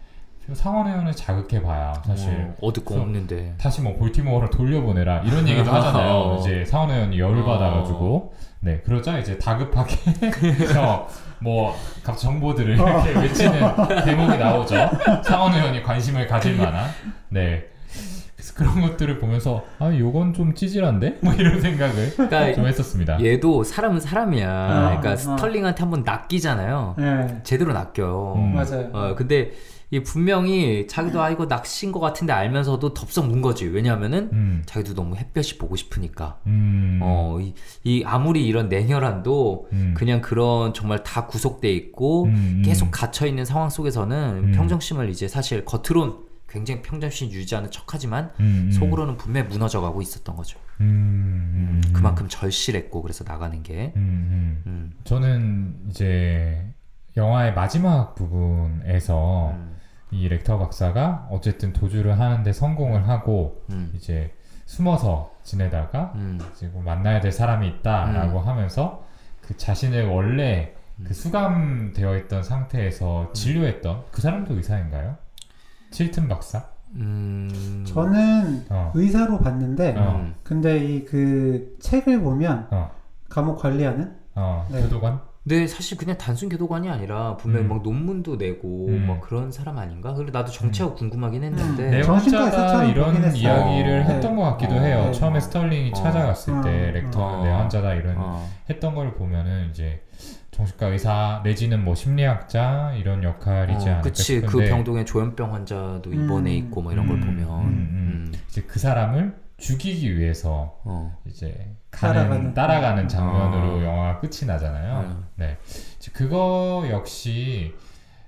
상원 의원을 자극해 봐야 사실 어, 어둡고 그래서- 없는데. 다시 뭐 볼티모어로 돌려보내라 이런 얘기도 하잖아요. 어. 이제 상원 의원이 열을 어. 받아가지고 네 그러자 이제 다급하게 어, 뭐 갑자기 정보들을 어. 이렇게 외치는 대목이 나오죠. 상원 의원이 관심을 가질 만한 네 그래서 그런 것들을 보면서 아 요건 좀 찌질한데 뭐 이런 생각을 그러니까 좀 했었습니다. 얘도 사람은 사람이야. 그러니까 어. 스털링한테 한번 낚이잖아요. 네. 제대로 낚여요. 음. 맞아요. 어, 근데 이 분명히 자기도 아 이거 낚신 것 같은데 알면서도 덥석 문 거지. 왜냐하면은 음, 자기도 너무 햇볕이 보고 싶으니까. 음, 어, 이, 이 아무리 이런 냉혈한도 음, 그냥 그런 정말 다 구속돼 있고 음, 음. 계속 갇혀 있는 상황 속에서는 음. 평정심을 이제 사실 겉으론 굉장히 평정심 유지하는 척하지만. 속으로는 분명히 무너져 가고 있었던 거죠. 그만큼 절실했고 그래서 나가는 게. 저는 이제 영화의 마지막 부분에서 음. 이 렉터 박사가 어쨌든 도주를 하는데 성공을 하고 음. 이제 숨어서 지내다가 음. 지금 만나야 될 사람이 있다라고 하면서 그 자신을 원래 그 수감되어 있던 상태에서 진료했던 그 사람도 의사인가요? 칠튼 박사? 음. 저는 어. 의사로 봤는데 어. 음. 근데 이 그 책을 보면 어. 감옥 관리하는 어. 네. 교도관? 근데 사실 그냥 단순 교도관이 아니라 분명히 음. 막 논문도 내고 음. 막 그런 사람 아닌가? 그래 나도 정체가 궁금하긴 했는데. 음. 내 정신과 환자가 이런. 이야기를 어. 했던 것 같기도 어. 해요. 네. 처음에 스털링이 어. 찾아갔을 어. 때 렉터는 어. 내 환자다 이런 어. 했던 걸 보면은 이제 정신과 의사 내지는 뭐 심리학자 이런 역할이지 어, 않을까 그치 그 싶은데 병동에 조현병 환자도 입원해 음. 있고 뭐 이런 걸 음, 보면 음, 음. 이제 그 사람을 죽이기 위해서 어. 이제 따라가는. 따라가는 장면으로 어. 영화가 끝이 나잖아요. 어. 네, 이제 그거 역시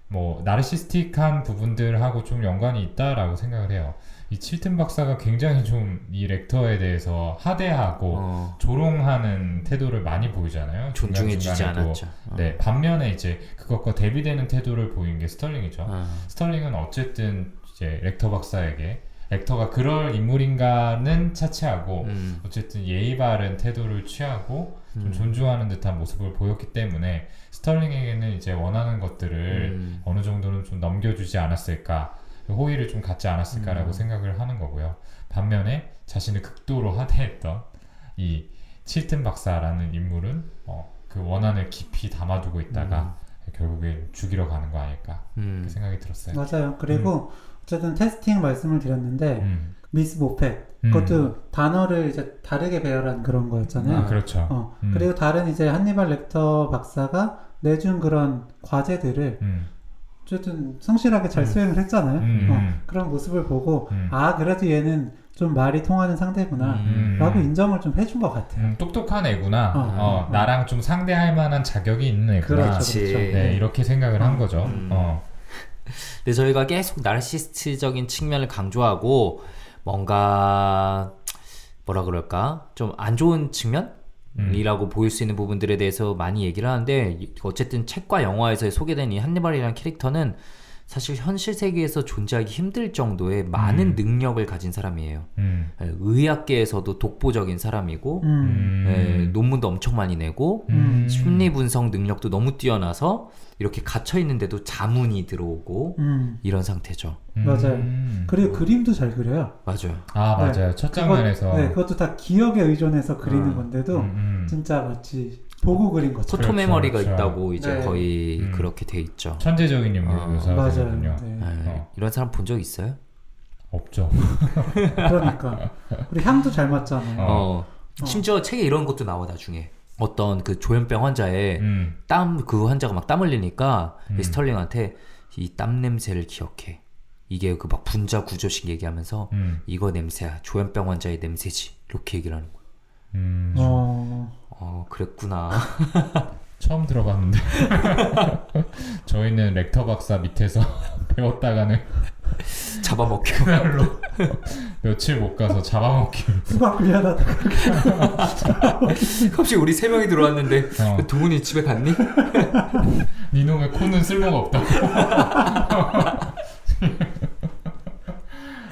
뭐 나르시스틱한 부분들하고 좀 연관이 있다라고 생각을 해요. 이 칠튼 박사가 굉장히 좀 이 렉터에 대해서 하대하고 어. 조롱하는 태도를 많이 보이잖아요. 존중해주지. 않았죠. 어. 네, 반면에 이제 그것과 대비되는 태도를 보인 게 스털링이죠. 어. 스털링은 어쨌든 이제 렉터 박사에게 렉터가 그럴 인물인가는 차치하고 음. 어쨌든 예의 바른 태도를 취하고 좀 음. 존중하는 듯한 모습을 보였기 때문에 스털링에게는 이제 원하는 것들을 음. 어느 정도는 좀 넘겨주지 않았을까 호의를 좀 갖지 않았을까라고 음. 생각을 하는 거고요. 반면에 자신을 극도로 하대했던 이 칠튼 박사라는 인물은 어, 그 원한을 깊이 담아두고 있다가 결국에 죽이러 가는 거 아닐까 음. 그 생각이 들었어요. 맞아요. 그리고 어쨌든 테스팅 말씀을 드렸는데 음. 미스 모펫 음. 그것도 단어를 이제 다르게 배열한 그런 거였잖아요. 아, 그렇죠. 어, 음. 그리고 다른 이제 한니발 렉터 박사가 내준 그런 과제들을 음. 어쨌든 성실하게 잘 음. 수행을 했잖아요. 음, 어, 음. 그런 모습을 보고 음. 아 그래도 얘는 좀 말이 통하는 상대구나 음. 라고 인정을 좀 해준 것 같아요. 음, 똑똑한 애구나. 어, 어, 어. 나랑 좀 상대할 만한 자격이 있는 애구나. 그렇죠. 그렇죠. 네, 이렇게 생각을 한 어. 거죠. 음. 어. 근데 저희가 계속 나르시스트적인 측면을 강조하고 뭔가 뭐라 그럴까 좀 안 좋은 측면? 음. 이라고 보일 수 있는 부분들에 대해서 많이 얘기를 하는데 어쨌든 책과 영화에서 소개된 이 한니발이라는 캐릭터는 사실 현실 세계에서 존재하기 힘들 정도의 많은 음. 능력을 가진 사람이에요. 음. 예, 의학계에서도 독보적인 사람이고 음. 음. 예, 논문도 엄청 많이 내고 음. 심리 분석 능력도 너무 뛰어나서 이렇게 갇혀 있는데도 자문이 들어오고 음. 이런 상태죠. 맞아요. 음. 그리고 그림도 잘 그려요. 맞아요. 아, 네. 맞아요. 첫 그것- 장면에서. 네, 그것도 다 기억에 의존해서 그리는 음. 건데도 음, 음. 진짜 마치 보고 그린 것처럼. 포토 그렇죠, 메모리가 그렇죠. 있다고 이제 네. 거의 음. 그렇게 돼 있죠. 천재적인 인물 어. 되거든요. 네. 예, 어. 이런 사람 본 적 있어요? 없죠. 그러니까 우리 향도 잘 맞잖아요. 어. 어. 심지어 책에 이런 것도 나와 나중에 어떤 그 조현병 환자의 음. 땀그 환자가 막 땀 흘리니까 이 음. 스털링한테 이 땀 냄새를 기억해. 이게 그 막 분자 구조식 얘기하면서 음. 이거 냄새야 조현병 환자의 냄새지 이렇게 얘기를 하는 거야. 음. 어, 어 그랬구나. 처음 들어봤는데. 저희는 렉터 박사 밑에서 배웠다가는 잡아먹혀. 그날로 며칠 못 가서 잡아먹기. 수박 미안하다. 갑자기 우리 세 명이 들어왔는데 어. 두 분이 집에 갔니? 니놈의 코는 쓸모가 없다고.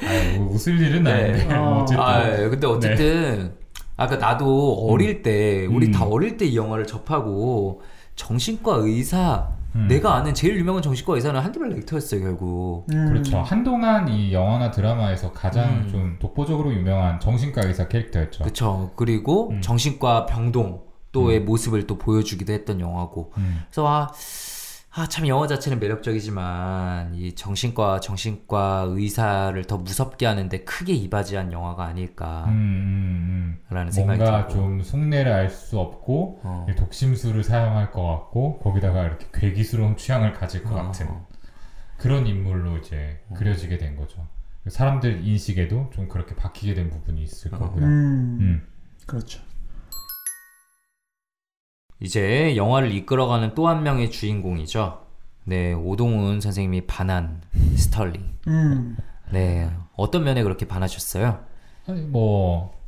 아유, 뭐 웃을 일은 네. 아닌데. 어. 어쨌든. 아 근데 어쨌든 아까 나도 어릴 때 우리 음. 다 어릴 때 이 영화를 접하고 정신과 의사 음. 내가 아는 제일 유명한 정신과 의사는 한디발 렉터였어요 결국. 음. 그렇죠. 한동안 이 영화나 드라마에서 가장 음. 좀 독보적으로 유명한 정신과 의사 캐릭터였죠. 그쵸. 그리고 음. 정신과 병동 또의 모습을 또 보여주기도 했던 영화고. 음. 그래서 아, 아, 참 영화 자체는 매력적이지만 이 정신과 정신과 의사를 더 무섭게 하는데 크게 이바지한 영화가 음, 아닐까라는 음, 음. 생각이 뭔가 들고. 좀 속내를 알 수 없고 어. 독심술을 사용할 것 같고 거기다가 이렇게 괴기스러운 취향을 가질 것 같은 어. 그런 인물로 이제 그려지게 된 거죠. 사람들 인식에도 좀 그렇게 바뀌게 된 부분이 있을 어. 거고요. 음. 음. 그렇죠. 이제 영화를 이끌어가는 또 한 명의 주인공이죠. 네, 오동훈 선생님이 반한 스털링. 음. 네, 어떤 면에 그렇게 반하셨어요? 아니, 뭐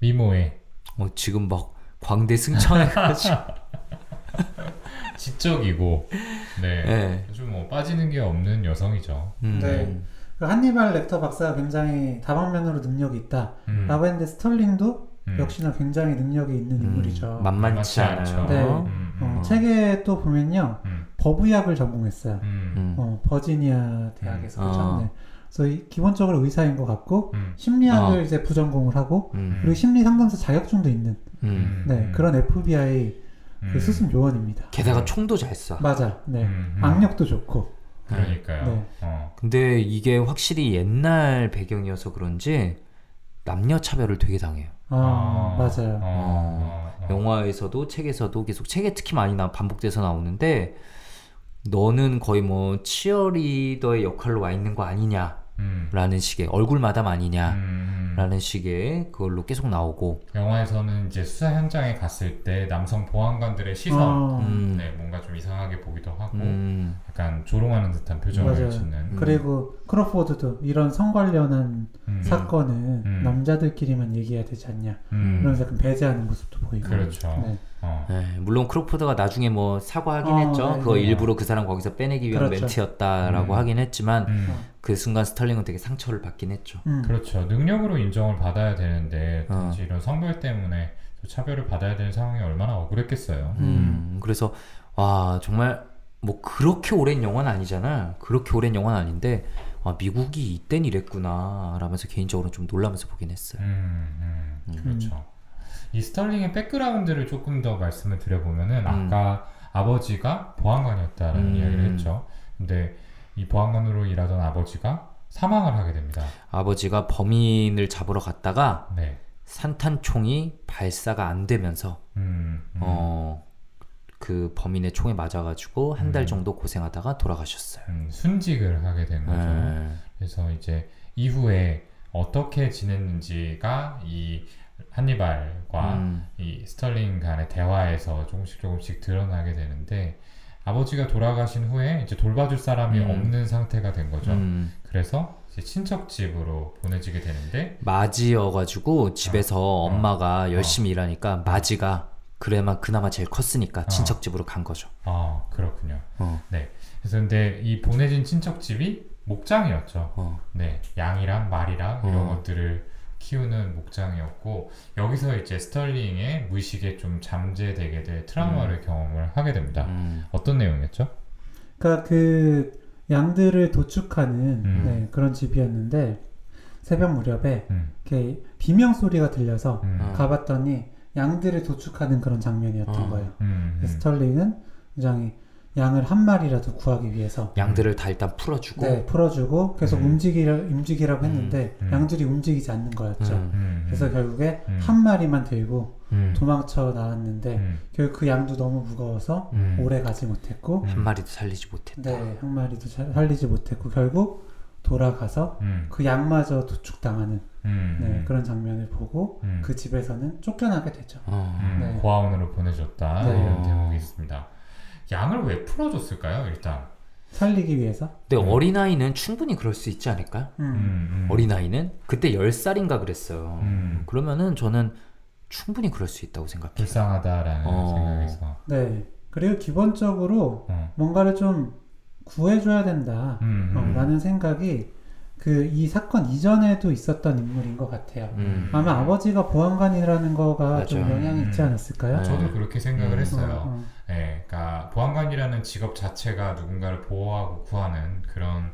미모에 어, 지금 막 광대 승천해가지고. 지적이고 네. 네. 아주 뭐 빠지는 게 없는 여성이죠. 음. 네. 그 한니발 렉터 박사가 굉장히 다방면으로 능력이 있다. 음. 라고 했는데 스털링도 음. 역시나 굉장히 능력이 있는 음, 인물이죠. 만만치. 않죠. 네. 음, 어, 음. 책에 또 보면요. 음. 법의학을 전공했어요. 어, 버지니아 대학에서 음. 그렇죠. 아. 네. 그래서 이- 기본적으로 의사인 것 같고 음. 심리학을 아. 이제 부전공을 하고 음. 그리고 심리 상담사 자격증도 있는 음. 네 음. 그런 FBI 음. 그 수습 요원입니다. 게다가 총도 잘 쏴. 맞아. 네. 악력도 좋고. 그러니까요. 네. 어. 근데 이게 확실히 옛날 배경이어서 그런지 남녀 차별을 되게 당해요. 아, 맞아요. 어, 어, 어. 영화에서도 책에서도 계속 책에 특히 많이 나 반복돼서 나오는데 너는 거의 뭐 치어리더의 역할로 와 있는 거 아니냐 라는 음. 식의 얼굴 마담 아니냐 라는 음, 음. 식의 그걸로 계속 나오고 영화에서는 이제 수사 현장에 갔을 때 남성 보안관들의 시선, 어, 음, 네, 뭔가 좀 이상하게 보기도 하고 음, 약간 조롱하는 듯한 표정을 맞아요. 짓는. 그리고 크로포드도 이런 성 관련한 음, 사건은 음. 남자들끼리만 얘기해야 되지 않냐. 음, 이러면서 약간 배제하는 모습도 보이고. 그렇죠. 네. 어. 네, 물론 크로포드가 나중에 뭐 사과하긴 어, 했죠. 네, 그거 네. 일부러 그 사람 거기서 빼내기 위한 그렇죠. 멘트였다라고 음. 하긴 했지만 음, 그 순간 스털링은 되게 상처를 받긴 했죠. 음. 그렇죠. 능력으로 인정을 받아야 되는데 어. 이런 성별 때문에 또 차별을 받아야 되는 상황이 얼마나 억울했겠어요. 음, 그래서 와 정말 뭐 그렇게 오랜 영화는 아니잖아. 그렇게 오랜 영화는 아닌데 아, 미국이 이땐 이랬구나 라면서 개인적으로 좀 놀라면서 보긴 했어요. 음, 음, 그렇죠. 이 스털링의 백그라운드를 조금 더 말씀을 드려보면은 아까 아버지가 보안관이었다라는 음. 이야기를 했죠. 근데 이 보안관으로 일하던 아버지가 사망을 하게 됩니다. 아버지가 범인을 잡으러 갔다가 네. 산탄총이 발사가 안 되면서 음, 음. 어, 그 범인의 총에 맞아가지고 한달 음. 정도 고생하다가 돌아가셨어요. 음, 순직을 하게 된 거죠. 네. 그래서 이제 이후에 어떻게 지냈는지가 이 한니발과 음, 이 스털링 간의 대화에서 조금씩 조금씩 드러나게 되는데 아버지가 돌아가신 후에 이제 돌봐줄 사람이 음. 없는 상태가 된 거죠. 음, 그래서 이제 친척 집으로 보내지게 되는데 맞이여가지고 집에서 어. 엄마가 열심히 일하니까 맞이가 그래만 그나마 제일 컸으니까 친척 집으로 간 거죠. 아 그렇군요. 어, 그래서 근데 이 보내진 친척 집이 목장이었죠. 어, 네, 양이랑 말이랑 이런 어. 것들을 키우는 목장이었고 여기서 이제 스털링의 무의식에 좀 잠재되게 될 트라우마를 경험을 하게 됩니다. 음, 어떤 내용이었죠? 그러니까 그 양들을 도축하는 음. 네, 그런 집이었는데 새벽 무렵에 음, 이렇게 비명 소리가 들려서 음, 어. 가봤더니 양들을 도축하는 그런 장면이었던 어. 거예요. 음, 음. 스털링은 굉장히 양을 한 마리라도 구하기 위해서 양들을 다 일단 풀어주고 네, 풀어주고 계속 음. 움직이라, 움직이라고 했는데 음. 양들이 움직이지 않는 거였죠. 음, 음, 그래서 결국에 음. 한 마리만 들고 음, 도망쳐 나왔는데 음, 결국 그 양도 너무 무거워서 음. 오래 가지 못했고 한 마리도 살리지 못했다. 네, 한 마리도 잘 살리지 못했고 결국 돌아가서 음, 그 양마저 도축당하는 음, 네, 음, 그런 장면을 보고 음. 그 집에서는 쫓겨나게 되죠. 어, 음, 네. 고아원으로 보내줬다 네. 이런 대목이 있습니다. 양을 왜 풀어줬을까요? 일단 살리기 위해서. 근데 음. 어린아이는 충분히 그럴 수 있지 않을까요? 음. 음, 음. 어린아이는? 그때 10살인가 그랬어요. 음. 그러면은 저는 충분히 그럴 수 있다고 생각해요. 불쌍하다라는 어. 생각에서 네. 그리고 기본적으로 어. 뭔가를 좀 구해줘야 된다. 음. 라는 생각이 그 이 사건 이전에도 있었던 인물인 것 같아요. 음. 아마 아버지가 보안관이라는 거가 좀 맞아요. 영향이 있지 음. 않았을까요? 네. 저도 그렇게 생각을 음. 했어요. 어, 어. 네, 그러니까 보안관이라는 직업 자체가 누군가를 보호하고 구하는 그런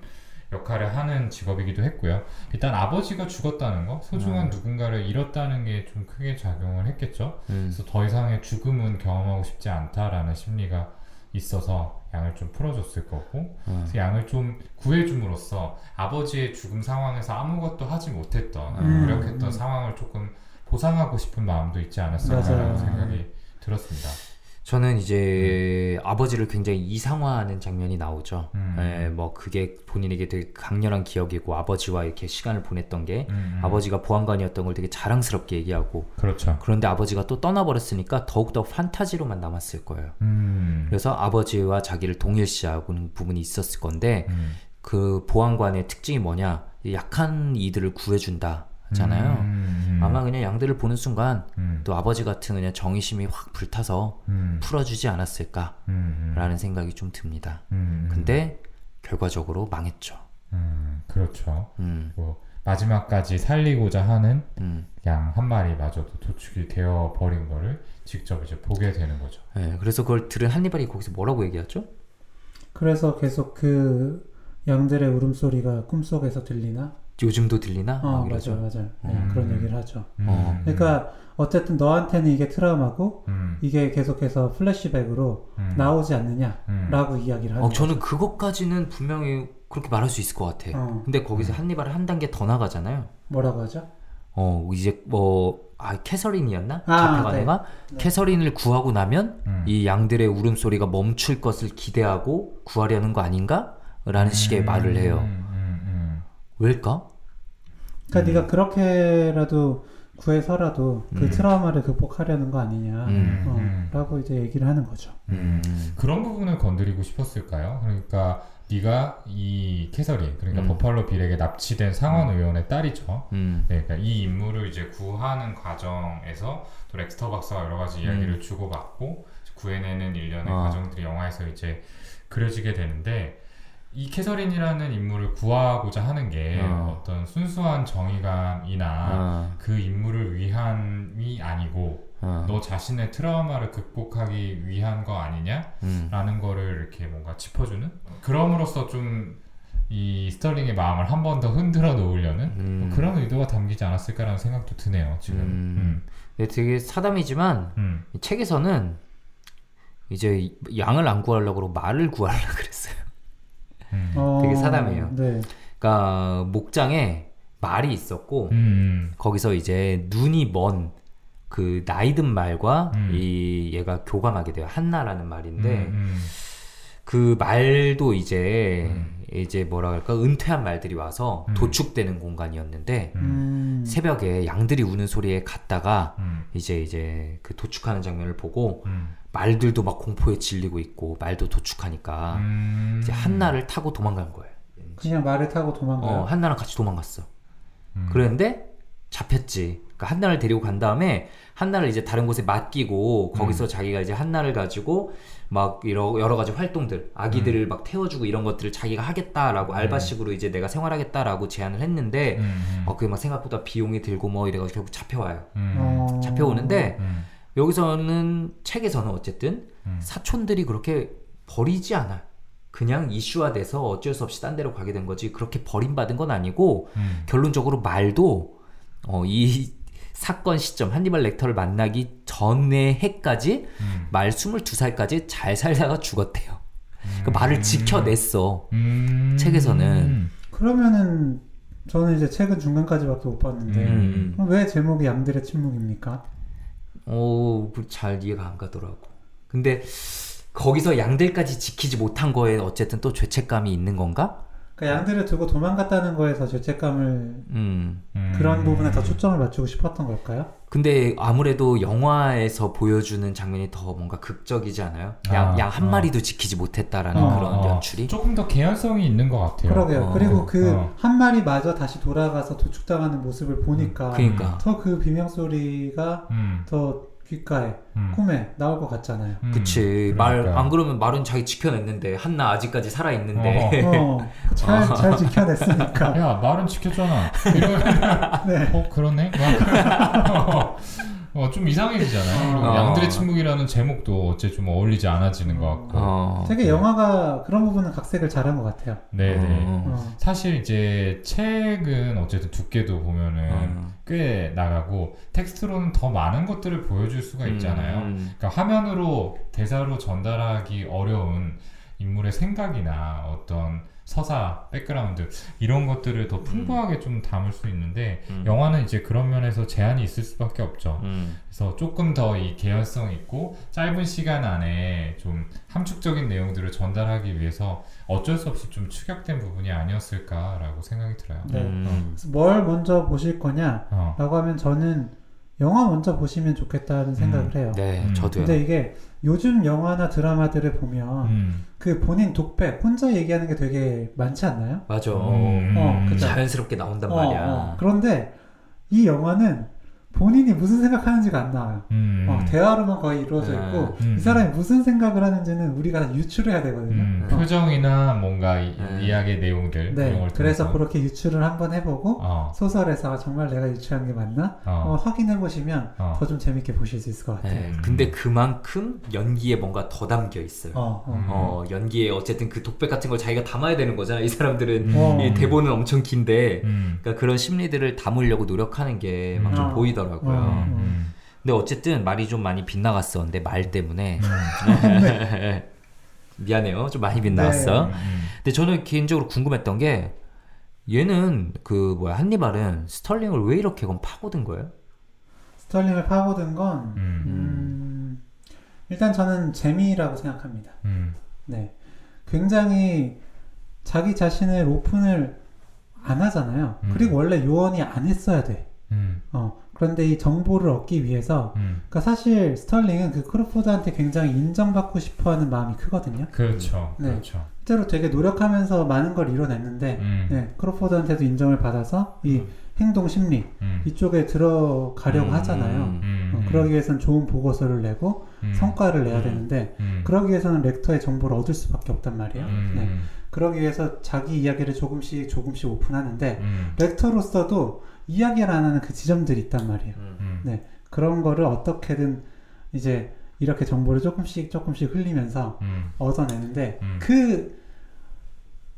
역할을 하는 직업이기도 했고요. 일단 아버지가 죽었다는 거, 소중한 음. 누군가를 잃었다는 게 좀 크게 작용을 했겠죠. 음. 그래서 더 이상의 죽음은 경험하고 싶지 않다라는 심리가 있어서 양을 좀 풀어줬을 거고, 음. 양을 좀 구해줌으로써 아버지의 죽음 상황에서 아무것도 하지 못했던 음. 무력했던 음. 상황을 조금 보상하고 싶은 마음도 있지 않았을까라는. 생각이 들었습니다. 저는 이제 아버지를 굉장히 이상화하는 장면이 나오죠. 음. 예, 뭐 그게 본인에게 되게 강렬한 기억이고 아버지와 이렇게 시간을 보냈던 게 음, 음. 아버지가 보안관이었던 걸 되게 자랑스럽게 얘기하고 그렇죠. 그런데 아버지가 또 떠나버렸으니까 더욱더 판타지로만 남았을 거예요. 음. 그래서 아버지와 자기를 동일시하는 부분이 있었을 건데 음. 그 보안관의 특징이 뭐냐 약한 이들을 구해준다 잖아요. 음, 음. 아마 그냥 양들을 보는 순간 음, 또 아버지 같은 그냥 정의심이 확 불타서 음, 풀어주지 않았을까라는 음, 음. 생각이 좀 듭니다. 음, 음. 근데 결과적으로 망했죠. 음, 그렇죠. 음, 뭐 마지막까지 살리고자 하는 음. 양한 마리마저도 도축이 되어 버린 거를 직접 이제 보게 되는 거죠. 네, 그래서 그걸 들은 한니발이 거기서 뭐라고 얘기하죠? 그래서 계속 그 양들의 울음소리가 꿈속에서 들리나? 요즘도 들리나? 어. 맞아, 맞아. 네, 음. 그런 얘기를 하죠. 음, 어. 그러니까 어쨌든 너한테는 이게 트라우마고 음, 이게 계속해서 플래시백으로 음, 나오지 않느냐라고 음. 이야기를 하는 어, 저는 거죠. 그것까지는 분명히 그렇게 말할 수 있을 것 같아. 어, 근데 거기서 한니발은 한 단계 더 나가잖아요. 뭐라고 하죠? 어, 이제 뭐, 아, 캐서린이었나? 아, 잡혀간 네. 애가? 네. 캐서린을 구하고 나면 음. 이 양들의 울음소리가 멈출 것을 기대하고 구하려는 거 아닌가? 라는 식의 음, 말을 해요. 음, 음, 왜일까? 그러니까 음. 네가 그렇게라도 구해서라도 그 음. 트라우마를 극복하려는 거 아니냐 음, 어, 음. 라고 이제 얘기를 하는 거죠. 음. 그런 부분을 건드리고 싶었을까요? 그러니까 네가 이 캐서린 그러니까 음. 버팔로 빌에게 납치된 상원 의원의 딸이죠. 음. 네, 그러니까 이 인물을 이제 구하는 과정에서 또 렉스터 박사가 여러 가지 이야기를 주고받고 구해내는 일련의 어. 과정들이 영화에서 이제 그려지게 되는데 이 캐서린이라는 인물을 구하고자 하는 게 어. 어. 떤 순수한 정의감이나 어, 그 인물을 위함이 아니고 어, 너 자신의 트라우마를 극복하기 위한 거 아니냐? 음. 라는 거를 이렇게 뭔가 짚어주는 그럼으로써 좀 이 스털링의 마음을 한 번 더 흔들어 놓으려는 음. 뭐 그런 의도가 담기지 않았을까라는 생각도 드네요 지금 음. 근데 되게 사담이지만 음. 이 책에서는 이제 양을 안 구하려고 말을 구하려고 그랬어요. 음. 어, 되게 사담이에요. 네. 그러니까 목장에 말이 있었고 음. 거기서 이제 눈이 먼 그 나이든 말과 음. 이 얘가 교감하게 돼요. 한나라는 말인데 음, 그 말도 이제 음. 이제 뭐라 그럴까 은퇴한 말들이 와서 음. 도축되는 공간이었는데 음. 음. 새벽에 양들이 우는 소리에 갔다가 음. 이제 이제 그 도축하는 장면을 보고 음. 말들도 막 공포에 질리고 있고 말도 도축하니까 음. 이제 한나를 타고 도망간 거예요. 그냥 말을 타고 도망가요. 어, 한나랑 같이 도망갔어. 음. 그랬는데 잡혔지. 그러니까 한나를 데리고 간 다음에 한나를 이제 다른 곳에 맡기고 거기서 음. 자기가 이제 한나를 가지고 막 여러, 여러 가지 활동들 아기들을 막 태워주고 이런 것들을 자기가 하겠다라고 음. 알바식으로 이제 내가 생활하겠다라고 제안을 했는데 음. 음. 어 그게 막 생각보다 비용이 들고 뭐 이래가지고 결국 잡혀와요. 음. 어. 잡혀오는데 음. 여기서는 책에서는 어쨌든 음. 사촌들이 그렇게 버리지 않아. 그냥 이슈화돼서 어쩔 수 없이 딴 데로 가게 된 거지 그렇게 버림받은 건 아니고 음. 결론적으로 말도 어, 이 사건 시점 한니발 렉터를 만나기 전의 해까지 음. 말 22살까지 잘 살다가 죽었대요. 그 음. 말을 지켜냈어. 음. 책에서는. 그러면은 저는 이제 책은 중간까지밖에 못 봤는데 음. 그럼 왜 제목이 양들의 침묵입니까? 어, 그잘 이해가 안 가더라고. 근데 거기서 양들까지 지키지 못한 거에 어쨌든 또 죄책감이 있는 건가? 그러니까 양들을 두고 도망갔다는 거에서 죄책감을 음. 음. 그런 부분에 더 초점을 맞추고 싶었던 걸까요? 근데 아무래도 영화에서 보여주는 장면이 더 뭔가 극적이지 않아요? 양, 아, 양한 어. 마리도 지키지 못했다라는 어, 그런 어. 연출이? 조금 더 개연성이 있는 것 같아요. 그러게요. 어. 그리고 그 어. 한 마리 마저 다시 돌아가서 도축당하는 모습을 보니까 그니까. 더 그 비명 소리가 음. 더 귓가에 음. 꿈에 나올 것 같잖아요. 음. 그치. 말, 그러니까. 안 그러면 말은 자기 지켜냈는데, 한나 아직까지 살아 있는데. 어, 잘, 잘 지켜냈으니까. 야 말은 지켰잖아. 이러면 네. 어 그러네. 막 어, 좀 이상해지잖아요. 그리고 어. 양들의 침묵이라는 제목도 어째 좀 어울리지 않아지는 것 같고. 어. 되게 영화가 그런 부분은 각색을 잘한 것 같아요. 네네. 어. 어. 사실 이제 책은 어쨌든 두께도 보면은 어. 꽤 나가고 텍스트로는 더 많은 것들을 보여줄 수가 있잖아요. 음. 그러니까 화면으로 대사로 전달하기 어려운 인물의 생각이나 어떤 서사, 백그라운드 이런 것들을 더 풍부하게 좀 담을 수 있는데 음. 영화는 이제 그런 면에서 제한이 있을 수밖에 없죠. 음. 그래서 조금 더 이 개연성 있고 짧은 시간 안에 좀 함축적인 내용들을 전달하기 위해서 어쩔 수 없이 좀 축약된 부분이 아니었을까라고 생각이 들어요. 네. 음. 그래서 뭘 먼저 보실 거냐? 어. 라고 하면 저는 영화 먼저 보시면 좋겠다는 생각을 해요. 네, 음. 저도요. 근데 이게 요즘 영화나 드라마들을 보면 음. 그 본인 독백 혼자 얘기하는 게 되게 많지 않나요? 맞아. 음. 어, 그쵸. 자연스럽게 나온단 어, 말이야. 어. 그런데 이 영화는 본인이 무슨 생각하는지가 안 나와요. 음. 어, 대화로만 거의 이루어져 아, 있고 음. 이 사람이 무슨 생각을 하는지는 우리가 유추해야 되거든요. 음, 어. 표정이나 뭔가 이, 네. 이야기의 내용들 네, 걸 그래서. 그렇게 유추를 한번 해보고 어, 소설에서 정말 내가 유추한 게 맞나 어, 어, 확인해 보시면 어. 더좀 재밌게 보실 수 있을 것 같아요. 네, 음. 근데 그만큼 연기에 뭔가 더 담겨 있어요. 어, 어. 음. 어, 연기에 어쨌든 그 독백 같은 걸 자기가 담아야 되는 거잖아. 이 사람들은 어. 이 대본은 엄청 긴데 음, 그러니까 그런 심리들을 담으려고 노력하는 게 막좀 어. 보이더라고요. 어. 음, 근데 어쨌든 말이 좀 많이 빗나갔어. 근데 말 때문에 음, 미안해요. 좀 많이 빗나갔어. 음, 음. 근데 저는 개인적으로 궁금했던 게 얘는 그 뭐야 한니발은 스털링을 왜 이렇게 그럼 파고든 거예요? 스털링을 파고든 건 음, 음, 일단 저는 재미라고 생각합니다. 음, 네, 굉장히 자기 자신을 오픈을 안 하잖아요. 음. 그리고 원래 요원이 안 했어야 돼. 음, 어, 그런데 이 정보를 얻기 위해서 음. 그러니까 사실 스털링은 그 크로포드한테 굉장히 인정받고 싶어하는 마음이 크거든요. 그렇죠, 네. 그렇죠. 실제로 되게 노력하면서 많은 걸 이뤄냈는데 음, 네, 크로포드한테도 인정을 받아서 이 음. 행동 심리 음, 이쪽에 들어가려고 음, 하잖아요. 음, 어, 음, 그러기 위해서는 좋은 보고서를 내고 음, 성과를 내야 음. 되는데 음, 그러기 위해서는 렉터의 정보를 얻을 수밖에 없단 말이에요. 음, 네. 그러기 위해서 자기 이야기를 조금씩 조금씩 오픈하는데 음, 렉터로서도 이야기를 안 하는 그 지점들이 있단 말이에요. 음. 음, 네. 그런 거를 어떻게든 이제 이렇게 정보를 조금씩 조금씩 흘리면서 음, 얻어내는데 음. 그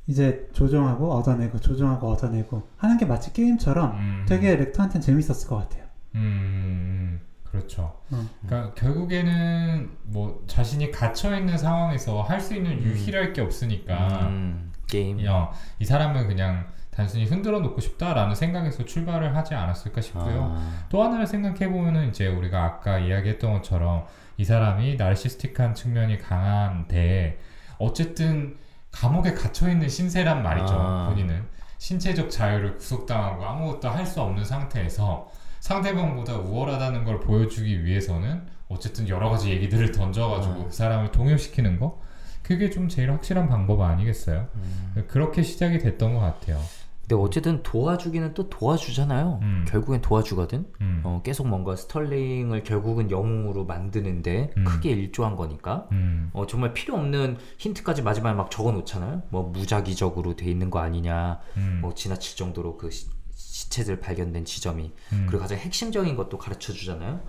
이제 조정하고 얻어내고 조정하고 얻어내고 하는 게 마치 게임처럼 음, 되게 렉터한테는 재밌었을 것 같아요. 음, 음, 그렇죠. 어. 그러니까 결국에는 뭐 자신이 갇혀 있는 상황에서 할 수 있는 유일할 게 없으니까 음, 게임. 어, 이 사람은 그냥 단순히 흔들어 놓고 싶다라는 생각에서 출발을 하지 않았을까 싶고요. 아, 또 하나를 생각해 보면은 이제 우리가 아까 이야기했던 것처럼 이 사람이 나르시스틱한 측면이 강한데 어쨌든 감옥에 갇혀 있는 신세란 말이죠. 아. 본인은 신체적 자유를 구속당하고 아무것도 할 수 없는 상태에서 상대방보다 우월하다는 걸 보여주기 위해서는 어쨌든 여러 가지 얘기들을 던져가지고 아. 그 사람을 동요시키는 거 그게 좀 제일 확실한 방법 아니겠어요? 음. 그렇게 시작이 됐던 것 같아요. 근데 어쨌든 도와주기는 또 도와주잖아요. 음. 결국엔 도와주거든. 음, 어, 계속 뭔가 스털링을 결국은 영웅으로 만드는데 음. 크게 일조한 거니까. 음, 어, 정말 필요 없는 힌트까지 마지막에 막 적어 놓잖아요. 뭐 무작위적으로 돼 있는 거 아니냐. 음, 뭐 지나칠 정도로 그 시, 시체들 발견된 지점이. 음, 그리고 가장 핵심적인 것도 가르쳐 주잖아요.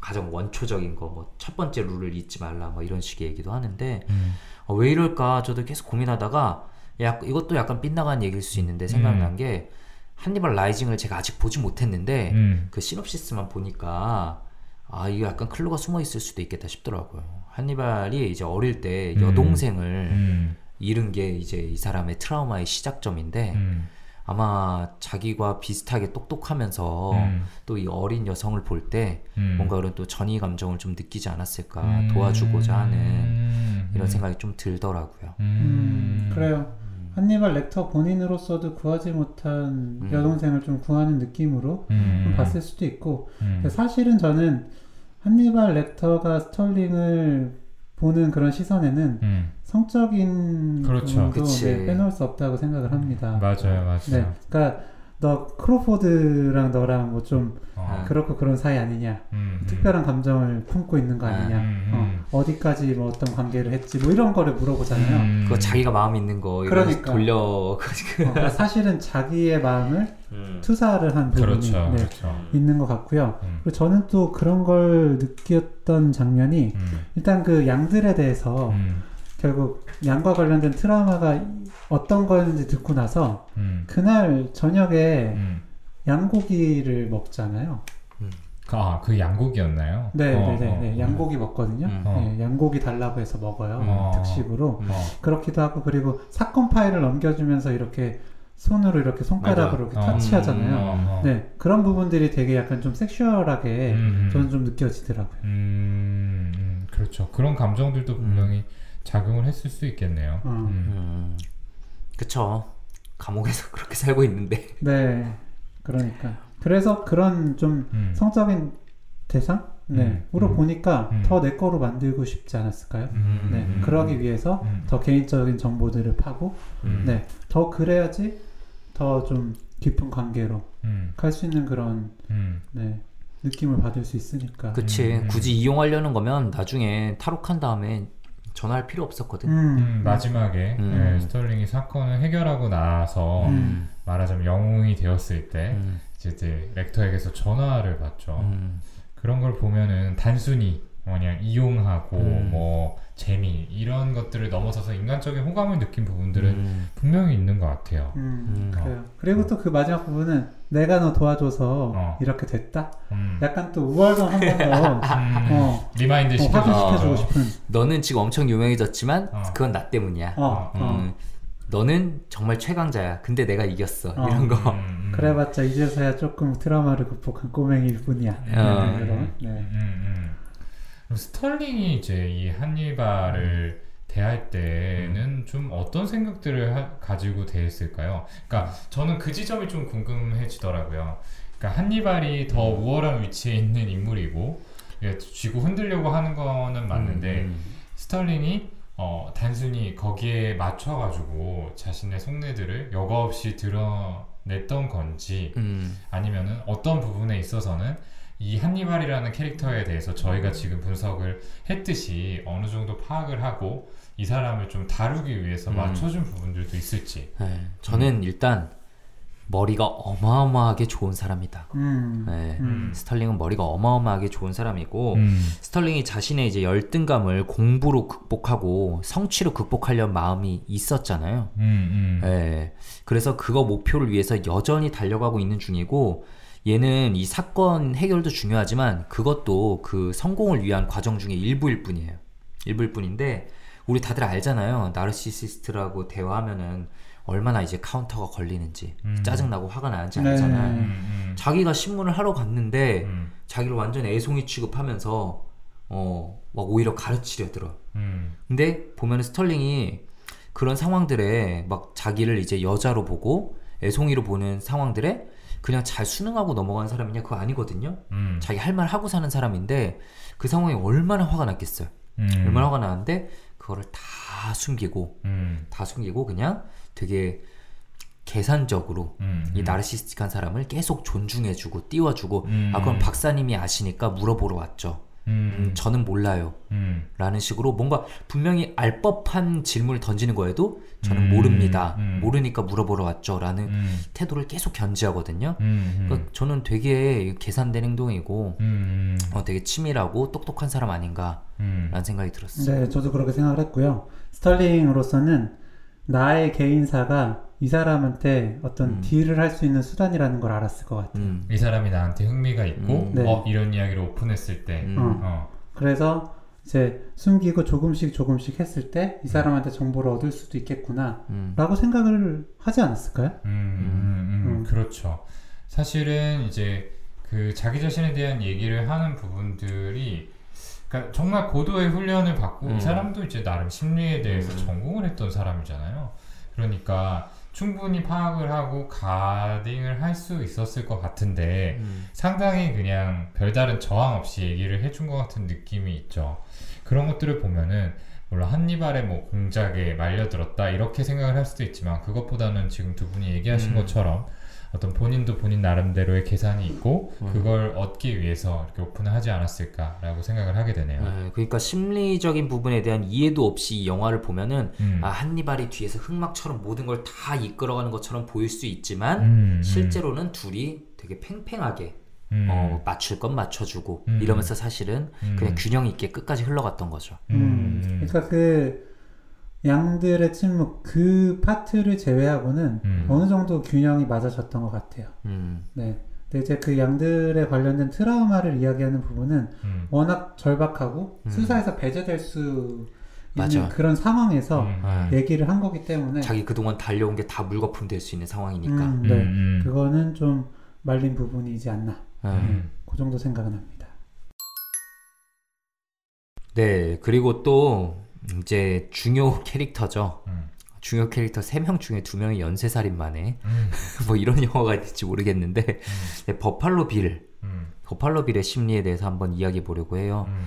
가장 원초적인 거, 뭐 첫 번째 룰을 잊지 말라, 뭐 이런 식의 얘기도 하는데 음, 어, 왜 이럴까 저도 계속 고민하다가 약 이것도 약간 빗나간 얘기일 수 있는데 생각난 게 한니발 라이징을 제가 아직 보지 못했는데 음, 그 시놉시스만 보니까 아 이게 약간 클루가 숨어 있을 수도 있겠다 싶더라고요. 한니발이 이제 어릴 때 음. 여동생을 음, 잃은 게 이제 이 사람의 트라우마의 시작점인데 음, 아마 자기와 비슷하게 똑똑하면서 음, 또이 어린 여성을 볼때 음. 뭔가 그런 또 전이 감정을 좀 느끼지 않았을까 음, 도와주고자 하는 음, 이런 음, 생각이 좀 들더라고요. 음, 그래요. 한니발 렉터 본인으로서도 구하지 못한 음. 여동생을 좀 구하는 느낌으로 음, 좀 봤을 수도 있고 음, 사실은 저는 한니발 렉터가 스털링을 보는 그런 시선에는 음, 성적인 그렇죠. 부분도. 네, 빼놓을 수 없다고 생각을 합니다. 맞아요, 맞아요. 네, 그러니까 너 크로포드랑 너랑 뭐좀 어, 그렇고 그런 사이 아니냐, 음, 음. 특별한 감정을 품고 있는 거 아니냐, 음, 음. 어, 어디까지 뭐 어떤 관계를 했지, 뭐 이런 거를 물어보잖아요. 음. 그거 자기가 마음 있는 거 그러니까. 돌려 어, 그러니까 사실은 자기의 마음을 음. 투사를 한 부분이 그렇죠, 네, 그렇죠. 있는 것 같고요. 음, 그리고 저는 또 그런 걸 느꼈던 장면이 음, 일단 그 양들에 대해서 음, 결국 양과 관련된 트라우마가 어떤 거였는지 듣고 나서 음, 그날 저녁에 음. 양고기를 먹잖아요. 아, 그 양고기였나요? 네, 어, 네, 네, 어, 네. 어. 양고기 먹거든요. 음. 어. 네, 양고기 달라고 해서 먹어요. 어. 특식으로. 어, 그렇기도 하고 그리고 사건 파일을 넘겨주면서 이렇게 손으로 이렇게 손가락으로 이렇게. 어. 터치하잖아요. 어, 어. 네, 그런 부분들이 되게 약간 좀 섹슈얼하게 음, 저는 좀 느껴지더라고요. 음, 음, 그렇죠. 그런 감정들도 분명히 작용을 했을 수 있겠네요. 어. 음. 음. 그쵸. 감옥에서 그렇게 살고 있는데. 네, 그러니까 그래서 그런 좀 음. 성적인 대상, 네, 음, 으로 음. 보니까 음. 더내 거로 만들고 싶지 않았을까요? 음, 네, 음, 그러기 위해서 음. 더 개인적인 정보들을 파고, 음. 네, 더 그래야지 더 좀 깊은 관계로 음, 갈수 있는 그런 음, 네, 느낌을 받을 수 있으니까. 그치. 음. 굳이 이용하려는 거면 나중에 탈옥한 다음에 전화할 필요 없었거든. 음, 마지막에 음. 네, 스털링이 사건을 해결하고 나서 음. 말하자면 영웅이 되었을 때 음, 이제, 이제 렉터에게서 전화를 받죠. 음, 그런 걸 보면은 단순히 그냥 이용하고 음. 뭐 재미 이런 것들을 넘어서서 인간적인 호감을 느낀 부분들은 음, 분명히 있는 것 같아요. 음, 음. 그래요. 그리고 또 그 마지막 부분은 내가 너 도와줘서 어. 이렇게 됐다. 음. 약간 또 우월감 한 번더 음. 어, remind 어, 시켜주고. 싶은. 너는 지금 엄청 유명해졌지만 어. 그건 나 때문이야. 어, 어. 음, 너는 정말 최강자야. 근데 내가 이겼어. 어. 이런 거. 음, 음. 그래봤자 이제서야 조금 트라우마를 극복한 꼬맹이일 뿐이야. 어. 이런, 네. 음, 음. 스털링이 이제 이 한니발을 대할 때는 좀 어떤 생각들을 하- 가지고 대했을까요? 그러니까 저는 그 지점이 좀 궁금해지더라고요. 그러니까 한니발이 더 우월한 위치에 있는 인물이고 예, 쥐고 흔들려고 하는 거는 맞는데 음, 스털링이 어, 단순히 거기에 맞춰가지고 자신의 속내들을 여과 없이 드러냈던 건지 음, 아니면은 어떤 부분에 있어서는 이 한니발이라는 캐릭터에 대해서 저희가 지금 분석을 했듯이 어느 정도 파악을 하고 이 사람을 좀 다루기 위해서 음. 맞춰준 부분들도 있을지. 네, 저는 일단 머리가 어마어마하게 좋은 사람이다. 음. 네, 음. 스털링은 머리가 어마어마하게 좋은 사람이고 음. 스털링이 자신의 이제 열등감을 공부로 극복하고 성취로 극복하려는 마음이 있었잖아요. 음, 음. 예. 그래서 그거 목표를 위해서 여전히 달려가고 있는 중이고 얘는 이 사건 해결도 중요하지만 그것도 그 성공을 위한 과정 중에 일부일 뿐이에요. 일부일 뿐인데 우리 다들 알잖아요. 나르시시스트라고 대화하면은 얼마나 이제 카운터가 걸리는지 음. 짜증나고 화가 나는지 네. 알잖아요. 음, 음. 자기가 신문을 하러 갔는데 음, 자기를 완전 애송이 취급하면서 어 막 오히려 가르치려 들어. 음. 근데 보면 스털링이 그런 상황들에 막 자기를 이제 여자로 보고 애송이로 보는 상황들에 그냥 잘 수능하고 넘어가는 사람이냐 그거 아니거든요. 음. 자기 할 말 하고 사는 사람인데 그 상황이 얼마나 화가 났겠어요. 음. 얼마나 화가 나는데 그거를 다 숨기고 음. 다 숨기고 그냥 되게 계산적으로 음. 이 나르시스틱한 사람을 계속 존중해주고 띄워주고 음. 아 그럼 박사님이 아시니까 물어보러 왔죠. 음, 음. 저는 몰라요. 음. 라는 식으로 뭔가 분명히 알 법한 질문을 던지는 거에도 저는 음, 모릅니다. 음. 모르니까 물어보러 왔죠. 라는 음. 태도를 계속 견지하거든요. 음. 그러니까 저는 되게 계산된 행동이고 음. 어, 되게 치밀하고 똑똑한 사람 아닌가 음. 라는 생각이 들었어요. 네, 저도 그렇게 생각을 했고요. 스털링으로서는 나의 개인사가 이 사람한테 어떤 음. 딜을 할 수 있는 수단이라는 걸 알았을 것 같아요. 음. 이 사람이 나한테 흥미가 있고 음. 네. 어 이런 이야기를 오픈했을 때 음. 어. 어. 그래서 이제 숨기고 조금씩 조금씩 했을 때 이 사람한테 정보를 얻을 수도 있겠구나 음. 라고 생각을 하지 않았을까요? 음, 음, 음, 음. 그렇죠. 사실은 이제 그 자기 자신에 대한 얘기를 하는 부분들이 그러니까 정말 고도의 훈련을 받고 음. 이 사람도 이제 나름 심리에 대해서 음. 전공을 했던 사람이잖아요. 그러니까 충분히 파악을 하고 가딩을 할 수 있었을 것 같은데 음. 상당히 그냥 별다른 저항 없이 얘기를 해준 것 같은 느낌이 있죠. 그런 것들을 보면은 물론 한니발의 뭐 공작에 말려들었다 이렇게 생각을 할 수도 있지만 그것보다는 지금 두 분이 얘기하신 음. 것처럼 어떤 본인도 본인 나름대로의 계산이 있고 음. 그걸 얻기 위해서 이렇게 오픈을 하지 않았을까라고 생각을 하게 되네요. 네, 그러니까 심리적인 부분에 대한 이해도 없이 이 영화를 보면은 음. 아 한니발이 뒤에서 흑막처럼 모든 걸 다 이끌어가는 것처럼 보일 수 있지만 음, 실제로는 둘이 되게 팽팽하게 음, 어, 맞출 건 맞춰주고 음. 이러면서 사실은 음. 그냥 균형 있게 끝까지 흘러갔던 거죠. 음, 그러니까 그 양들의 침묵 그 파트를 제외하고는 음. 어느 정도 균형이 맞아졌던 것 같아요. 음, 네. 근데 이제 그 양들에 관련된 트라우마를 이야기하는 부분은 음. 워낙 절박하고 음. 수사에서 배제될 수 맞아. 있는 그런 상황에서 음. 아, 얘기를 한 거기 때문에 자기 그동안 달려온 게 다 물거품 될 수 있는 상황이니까. 음, 음, 네. 음. 그거는 좀 말린 부분이지 않나. 음. 음. 그 정도 생각은 합니다. 네, 그리고 또 이제 중요 캐릭터죠. 음. 중요 캐릭터 3명 중에 2명이 연쇄살인마네. 음. 뭐 이런 영화가 될지 모르겠는데 네, 버팔로 빌, 음. 버팔로 빌의 심리에 대해서 한번 이야기해 보려고 해요. 음.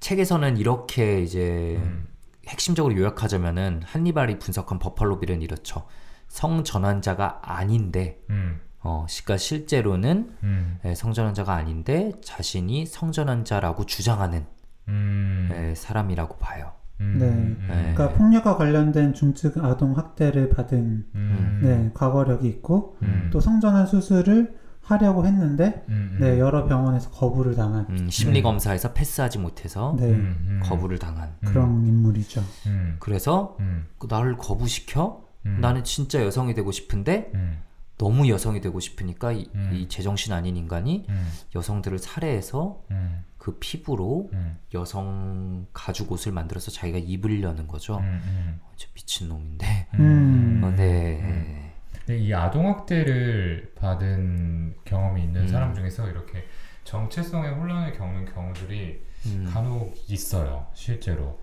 책에서는 이렇게 이제 음. 핵심적으로 요약하자면은 한니발이 분석한 버팔로 빌은 이렇죠. 성전환자가 아닌데 음. 어, 그러니까 실제로는 음. 예, 성전환자가 아닌데 자신이 성전환자라고 주장하는 음. 예, 사람이라고 봐요. 음. 네. 음. 그러니까 폭력과 관련된 중증 아동 학대를 받은 음. 네, 과거력이 있고 음. 또 성전환 수술을 하려고 했는데 음. 네, 여러 병원에서 거부를 당한 음, 심리 검사에서 패스하지 못해서 네, 음. 음. 거부를 당한. 그런 인물이죠. 음. 그래서 음. 그 나를 거부시켜? 음. 나는 진짜 여성이 되고 싶은데 음. 너무 여성이 되고 싶으니까 이, 음. 이 제정신 아닌 인간이 음. 여성들을 살해해서 음. 그 피부로 음. 여성 가죽 옷을 만들어서 자기가 입으려는 거죠. 음. 음. 진짜 미친 놈인데. 음. 어, 네. 근데 이 아동 학대를 받은 경험이 있는 음. 사람 중에서 이렇게 정체성의 혼란을 겪는 경우들이 음. 간혹 있어요, 실제로.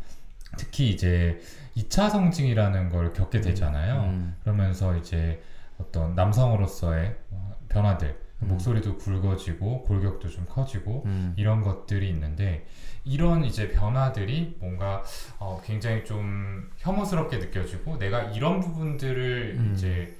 특히 이제 2차 성징이라는 걸 겪게 되잖아요. 음. 그러면서 이제 어떤 남성으로서의 변화들, 음. 목소리도 굵어지고 골격도 좀 커지고 음. 이런 것들이 있는데 이런 이제 변화들이 뭔가 어, 굉장히 좀 혐오스럽게 느껴지고 내가 이런 부분들을 음. 이제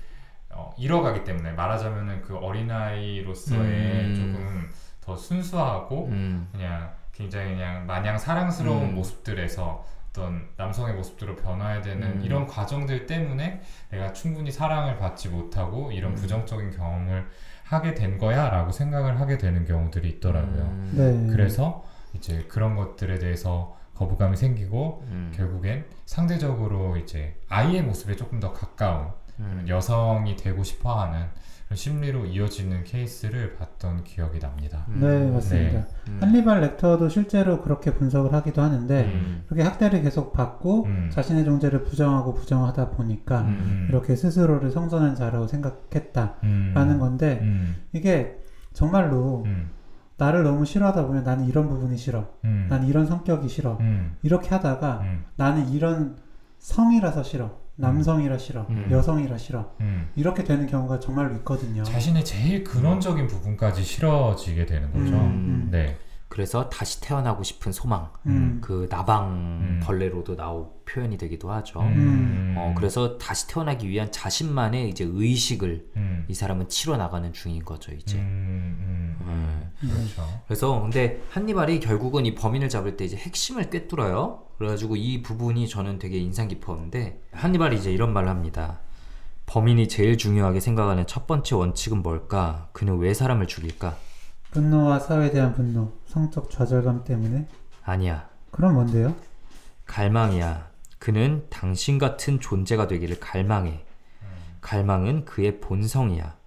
어, 잃어가기 때문에 말하자면은 그 어린아이로서의 음. 조금 더 순수하고 음. 그냥 굉장히 그냥 마냥 사랑스러운 음. 모습들에서 어떤 남성의 모습들로 변화해야 되는 음. 이런 과정들 때문에 내가 충분히 사랑을 받지 못하고 이런 음. 부정적인 경험을 하게 된 거야 라고 생각을 하게 되는 경우들이 있더라고요. 음. 네. 그래서 이제 그런 것들에 대해서 거부감이 생기고 음. 결국엔 상대적으로 이제 아이의 모습에 조금 더 가까운 음. 여성이 되고 싶어하는 심리로 이어지는 케이스를 봤던 기억이 납니다. 음. 네, 맞습니다. 음. 한리발 렉터도 실제로 그렇게 분석을 하기도 하는데 음. 그렇게 학대를 계속 받고 음. 자신의 존재를 부정하고 부정하다 보니까 음. 이렇게 스스로를 성전한 자라고 생각했다라는 음. 건데 음. 이게 정말로 음. 나를 너무 싫어하다 보면 나는 이런 부분이 싫어. 음. 난 이런 성격이 싫어. 음. 이렇게 하다가 음. 나는 이런 성이라서 싫어. 남성이라 싫어. 음. 여성이라 싫어. 음. 이렇게 되는 경우가 정말로 있거든요. 자신의 제일 근원적인 부분까지 싫어지게 되는 거죠. 음. 네. 그래서 다시 태어나고 싶은 소망, 음. 그 나방 음. 벌레로도 나오 표현이 되기도 하죠. 음. 어, 그래서 다시 태어나기 위한 자신만의 이제 의식을 음. 이 사람은 치러 나가는 중인 거죠, 이제. 음. 음. 음. 그렇죠. 그래서 근데 한니발이 결국은 이 범인을 잡을 때 이제 핵심을 꿰뚫어요. 그래가지고 이 부분이 저는 되게 인상 깊었는데 한니발이 이제 이런 말을 합니다. 범인이 제일 중요하게 생각하는 첫 번째 원칙은 뭘까? 그는 왜 사람을 죽일까? 분노와 사회에 대한 분노, 성적 좌절감 때문에 아니야. 그럼 뭔데요? 갈망이야. 그는 당신 같은 존재가 되기를 갈망해. 갈망은 그의 본성이야.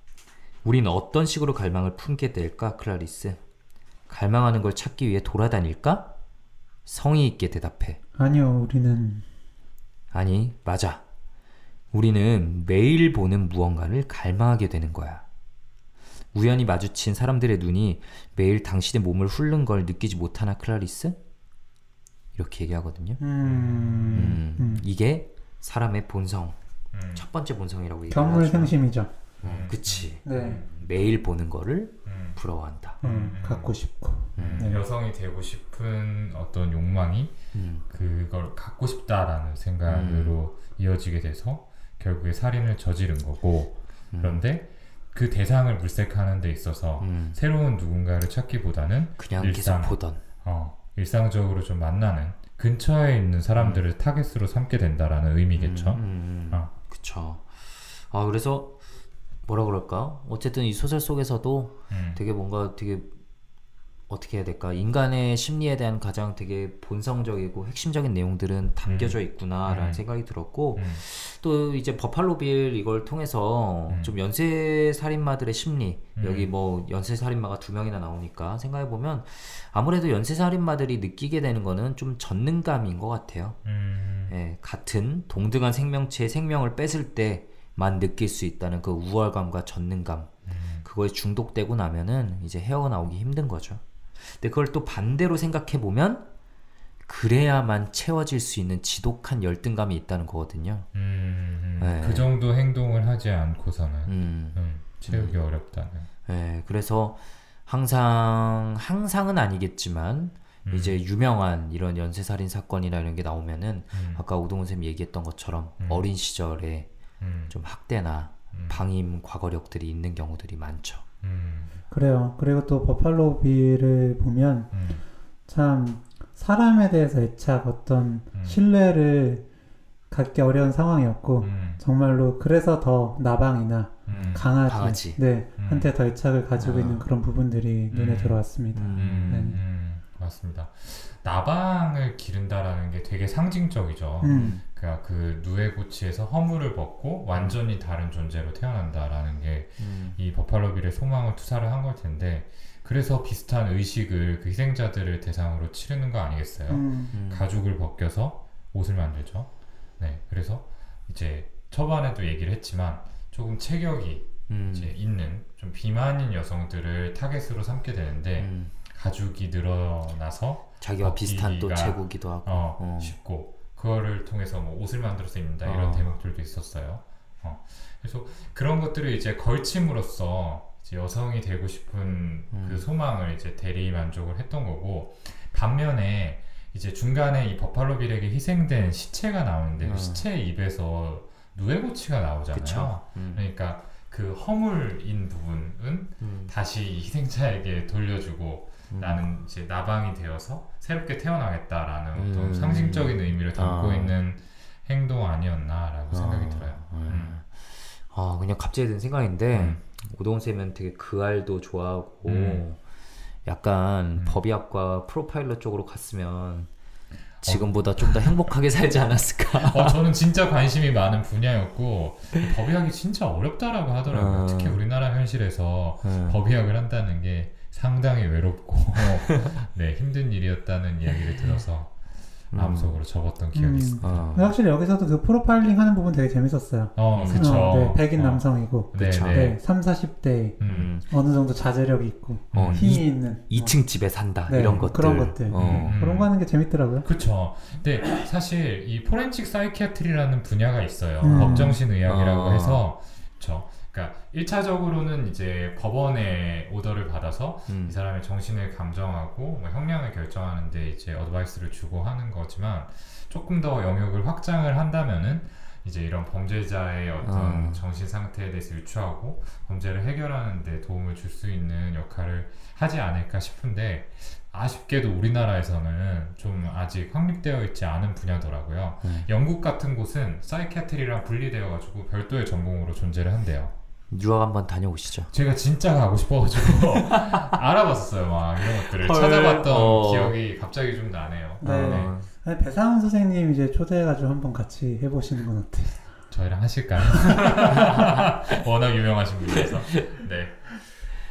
우린 어떤 식으로 갈망을 품게 될까, 클라리스? 갈망하는 걸 찾기 위해 돌아다닐까? 성의 있게 대답해. 아니요, 우리는 아니, 맞아. 우리는 매일 보는 무언가를 갈망하게 되는 거야. 우연히 마주친 사람들의 눈이 매일 당신의 몸을 훑는 걸 느끼지 못하나, 클라리스? 이렇게 얘기하거든요. 음, 음, 음. 이게 사람의 본성, 음. 첫 번째 본성이라고 얘기하죠. 경물 생심이죠. 어, 그치. 네, 매일 보는 거를 음. 부러워한다. 음, 음. 갖고 싶고. 음. 네. 여성이 되고 싶은 어떤 욕망이 음. 그걸 갖고 싶다라는 생각으로 음. 이어지게 돼서 결국에 살인을 저지른 거고 음. 그런데 그 대상을 물색하는 데 있어서 음. 새로운 누군가를 찾기보다는 그냥 일상. 계속 보던. 어, 일상적으로 좀 만나는 근처에 있는 사람들을 타겟으로 삼게 된다라는 의미겠죠. 음, 음, 음. 어. 그쵸. 아, 그래서 뭐라 그럴까? 어쨌든 이 소설 속에서도 음. 되게 뭔가 되게 어떻게 해야 될까? 인간의 심리에 대한 가장 되게 본성적이고 핵심적인 내용들은 담겨져 있구나라는 음. 생각이 들었고 음. 또 이제 버팔로빌 이걸 통해서 음. 좀 연쇄 살인마들의 심리 음. 여기 뭐 연쇄 살인마가 두 명이나 나오니까 생각해 보면 아무래도 연쇄 살인마들이 느끼게 되는 거는 좀 전능감인 것 같아요. 음. 예, 같은 동등한 생명체의 생명을 뺏을 때만 느낄 수 있다는 그 우월감과 전능감 음. 그거에 중독되고 나면은 이제 헤어나오기 힘든 거죠. 근데 그걸 또 반대로 생각해 보면 그래야만 채워질 수 있는 지독한 열등감이 있다는 거거든요. 음. 네. 그 정도 행동을 하지 않고서는 음, 음, 채우기 어렵다는. 예, 그래서 항상 항상은 아니겠지만 음. 이제 유명한 이런 연쇄살인 사건이나 이런 게 나오면은 음. 아까 오동훈 쌤이 얘기했던 것처럼 음. 어린 시절에 음. 좀 학대나 음. 방임 과거력들이 있는 경우들이 많죠. 음, 그래요. 그리고 또 버팔로 빌을 보면 음, 참 사람에 대해서 애착 어떤 음. 신뢰를 갖기 어려운 상황이었고 음, 정말로 그래서 더 나방이나 음, 강아지, 강아지. 네 음. 한테 더 애착을 가지고 아. 있는 그런 부분들이 눈에 음. 들어왔습니다. 음, 네. 음, 맞습니다. 나방을 기른다라는 게 되게 상징적이죠. 음. 그러니까 그 누에고치에서 허물을 벗고 완전히 다른 존재로 태어난다라는 게 음. 이 버팔로빌의 소망을 투사를 한 걸 텐데 그래서 비슷한 의식을 그 희생자들을 대상으로 치르는 거 아니겠어요? 음. 음. 가죽을 벗겨서 옷을 만들죠. 네, 그래서 이제 초반에도 얘기를 했지만 조금 체격이 음. 이제 있는 좀 비만인 여성들을 타겟으로 삼게 되는데 음. 가죽이 늘어나서 자기와 비슷한 또 벗기기가- 체구기도 하고. 어, 어. 쉽고 그거를 통해서 뭐 옷을 만들어 서 입는다 이런 어. 대목들도 있었어요. 어. 그래서 그런 것들을 이제 걸침으로써 이제 여성이 되고 싶은 음. 그 소망을 이제 대리 만족을 했던 거고 반면에 이제 중간에 이 버팔로 빌에게 희생된 시체가 나오는데 어. 그 시체 입에서 누에고치가 나오잖아요. 음. 그러니까 그 허물인 부분은 음. 다시 이 희생자에게 돌려주고 음. 나는 이제 나방이 되어서 새롭게 태어나겠다라는 음. 어떤 상징적인 의미를 담고 아. 있는 행동 아니었나라고 생각이 어, 들어요. 음. 아 그냥 갑자기 든 생각인데 음. 오동훈 쌤은 되게 그 알도 좋아하고 음. 약간 음. 법의학과 프로파일러 쪽으로 갔으면 지금보다 좀더 행복하게 살지 않았을까? 어, 저는 진짜 관심이 많은 분야였고 법의학이 진짜 어렵다라고 하더라고요. 어. 특히 우리나라 현실에서 음. 법의학을 한다는 게 상당히 외롭고 네 힘든 일이었다는 이야기를 들어서 음. 마음속으로 접었던 기억이 음. 있습니다. 어. 근데 확실히 여기서도 그 프로파일링 하는 부분 되게 재밌었어요. 어, 음. 그쵸. 어, 네, 백인 어. 남성이고 네, 그쵸. 네. 네, 3, 40대 음. 음. 어느 정도 자제력이 있고 어, 음. 힘이 이- 있는 2층 집에 산다 네, 이런 것들 그런 것들. 어. 음. 그런 거 하는 게 재밌더라고요. 그쵸. 근데 사실 이 forensic psychiatry라는 분야가 있어요. 음. 법정신 의학이라고 아. 해서. 그쵸. 그러니까 1차적으로는 이제 법원의 order를 받아서 음. 이 사람의 정신을 감정하고 뭐 형량을 결정하는데 이제 advice를 주고 하는 거지만 조금 더 영역을 확장을 한다면은 이제 이런 범죄자의 어떤 아. 정신 상태에 대해서 유추하고 범죄를 해결하는 데 도움을 줄 수 있는 역할을 하지 않을까 싶은데 아쉽게도 우리나라에서는 좀 아직 확립되어 있지 않은 분야더라고요. 네. 영국 같은 곳은 사이키아트리랑 분리되어 가지고 별도의 전공으로 존재를 한대요. 유학 한번 다녀오시죠. 제가 진짜 가고 싶어가지고 알아봤어요 막 이런 것들을 헐. 찾아봤던 어. 기억이 갑자기 좀 나네요. 네. 어. 아니, 배상훈 선생님 이제 초대해가지고 한번 같이 해보시는 건 어때요? 저희랑 하실까요? 워낙 유명하신 분이라서 네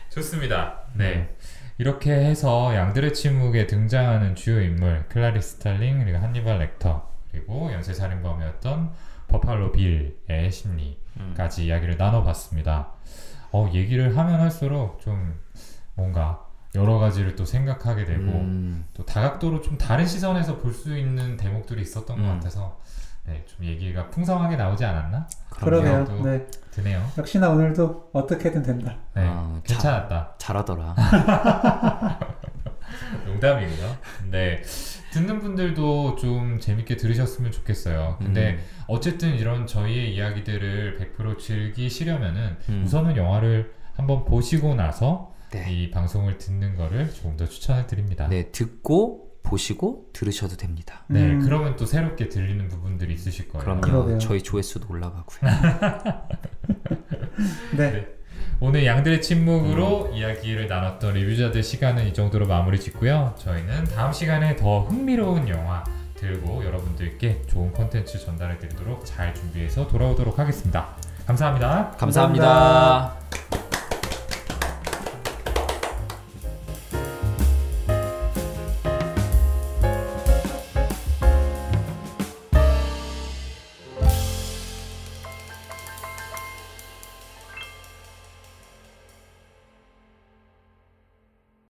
좋습니다. 네 이렇게 해서 양들의 침묵에 등장하는 주요 인물 클라리스 스탈링 그리고 한니발 렉터 그리고 연쇄살인범이었던 버팔로 빌의 심리까지 음. 이야기를 나눠봤습니다. 어 얘기를 하면 할수록 좀 뭔가 여러 가지를 또 생각하게 되고 음. 또 다각도로 좀 다른 시선에서 볼 수 있는 대목들이 있었던 것 음. 같아서 네, 좀 얘기가 풍성하게 나오지 않았나 그러게요. 또- 네. 드네요. 역시나 오늘도 어떻게든 된다. 네, 아, 괜찮았다. 잘하더라. 농담이고요. 네, 듣는 분들도 좀 재밌게 들으셨으면 좋겠어요. 근데 음. 어쨌든 이런 저희의 이야기들을 100% 즐기시려면은 음. 우선은 영화를 한번 보시고 나서 네. 이 방송을 듣는 거를 조금 더 추천을 드립니다. 네, 듣고 보시고 들으셔도 됩니다. 네, 음. 그러면 또 새롭게 들리는 부분들이 있으실 거예요. 그럼요. 그러게요. 저희 조회수도 올라가고요. 네. 네. 오늘 양들의 침묵으로 음. 이야기를 나눴던 리뷰자들 시간은 이 정도로 마무리 짓고요. 저희는 다음 시간에 더 흥미로운 영화 들고 여러분들께 좋은 컨텐츠 전달해 드리도록 잘 준비해서 돌아오도록 하겠습니다. 감사합니다. 감사합니다.